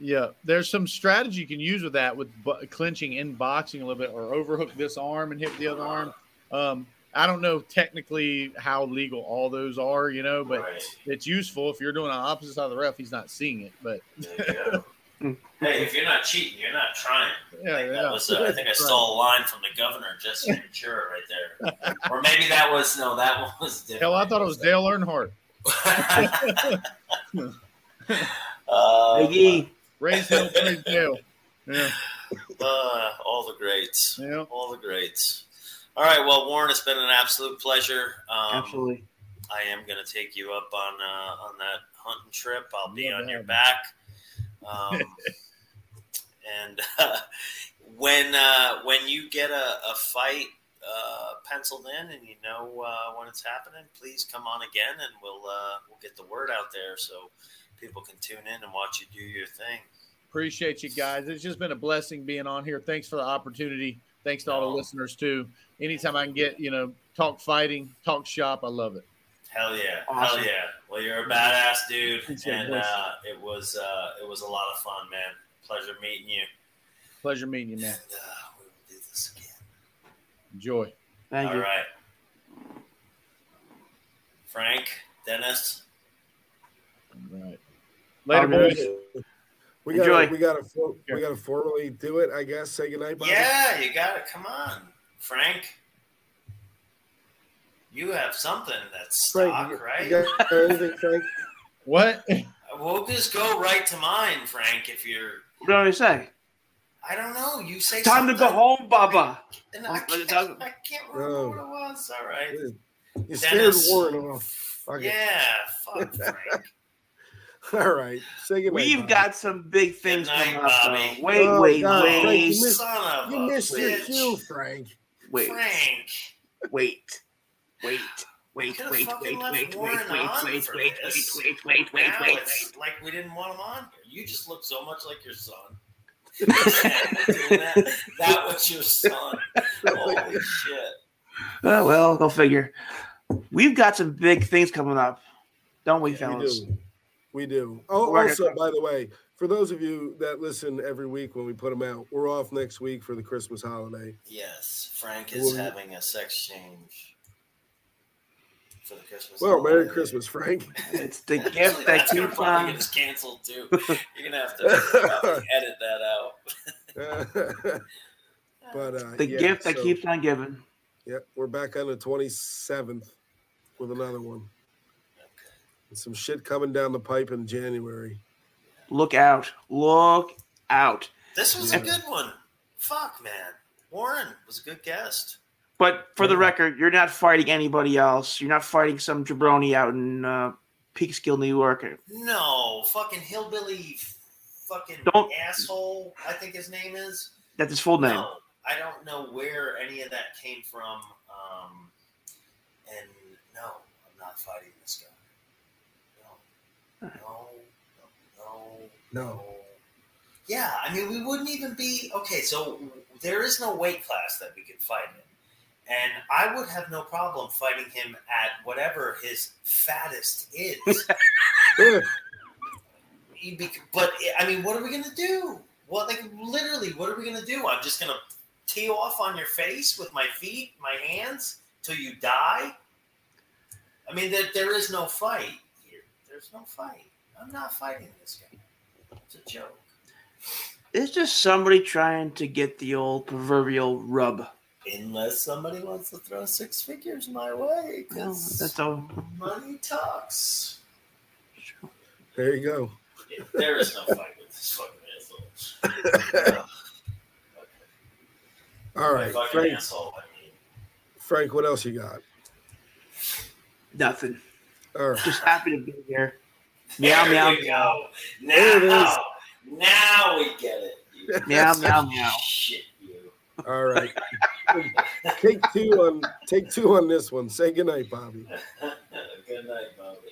Yeah, there's some strategy you can use with that with bu- clinching in boxing a little bit, or overhook this arm and hit the other arm. Um, I don't know technically how legal all those are, you know, but
right.
it's useful if you're doing on opposite side of the ref. He's not seeing it, but
There you go. hey, if you're not cheating, you're not trying.
yeah,
Like,
yeah.
That was, uh, I think I stole a line from the governor, Jesse Ventura, right there. Or maybe that was no, that one was different.
Hell, I thought it was Dale Earnhardt.
uh,
Biggie.
Raise hell, praise Dale. Yeah,
uh, all the greats,
yeah.
all the greats. All right, well, Warren, it's been an absolute pleasure. Um,
Absolutely.
I am going to take you up on uh, on that hunting trip. I'll be
Yeah,
on your back. Um, and uh, when uh, when you get a, a fight uh, penciled in and you know uh, when it's happening, please come on again and we'll uh, we'll get the word out there so people can tune in and watch you do your thing.
Appreciate you guys. It's just been a blessing being on here. Thanks for the opportunity. Thanks to all the listeners too. Anytime I can get, you know, talk fighting, talk shop, I love it.
Hell yeah!
Awesome.
Hell yeah! Well, you're a badass dude,
it,
and uh, it was uh, it was a lot of fun, man. Pleasure meeting you.
Pleasure meeting you,
And
man.
uh, we will do this again.
Enjoy.
Thank
All
you.
right, Frank, Dennis.
All right. Later,
um,
boys.
right.
We gotta,
Enjoy.
we gotta, we gotta formally do it. I guess. Say goodnight, Bobby.
Yeah, you got it. Come on, Frank. You have something that's
Frank,
stock,
you,
right?
you got anything, Frank?
What?
We'll just go right to mine, Frank. If you're,
What do I say?
I don't know. You say
Time to go home, Baba.
And I can't. I oh, can't remember
No.
what it was. All right.
You scared
Dennis.
Warren off. Fuck it.
Yeah, fuck Frank.
All right. Say goodnight.
We've
Bobby.
got some big things coming up. Wait,
Oh,
wait,
God, Frank,
wait,
you missed-
Son of
You
a
missed your
bitch.
cue, Frank.
wait,
Frank.
wait, wait, wait, wait, wait, wait, wait, wait, wait, wait, wait, wait, wait, wait, wait,
like we didn't want him on here. You just look so much like your son. that, that was your son. Holy shit.
Oh well, go figure. We've got some big things coming up, don't we,
We
fellas?
do. We do. Oh, also, by the way, for those of you that listen every week when we put them out, we're off next week for the Christmas holiday.
Yes, Frank is
Well,
having a sex change for the Christmas.
Well, Merry. Christmas, Frank.
It's the gift that
That's gonna
keeps on.
get canceled too. You're gonna have to edit that out.
but uh,
The
yeah,
gift that
so,
keeps on giving.
Yeah, we're back on the 27th with another one. And some shit coming down the pipe in January.
Look out! Look out!
This was a good one. Fuck, man. Warren was a good guest.
But for the record, you're not fighting anybody else. You're not fighting some jabroni out in uh, Peekskill, New York.
No, fucking hillbilly, fucking
Don't-
asshole. I think his name is.
That's his full name.
No, I don't know where any of that came from. Um, and no, I'm not fighting this guy. No, no, no. Yeah, I mean, we wouldn't even be okay. So there is no weight class that we could fight in, and I would have no problem fighting him at whatever his fattest is. But I mean, what are we gonna do? What, like, literally, what are we gonna do? I'm just gonna tee off on your face with my feet, my hands, till you die. I mean, there, there is no fight. There's no fight. I'm not fighting this guy. It's a joke.
It's just somebody trying to get the old proverbial rub.
Unless somebody wants to throw six figures my way,
No,
'cause
that's all.
money talks.
there you go.
Yeah, there is no fight with this fucking asshole.
All right,
fucking
Frank.
asshole. I mean,
Frank, what else you got?
Nothing. Just happy to be here. Meow, meow,
go.
There it is.
Now, now we get it. You
Meow, meow, meow.
Shit, you.
All right. take two on take two on this one. Say goodnight, Bobby.
Good night, Bobby.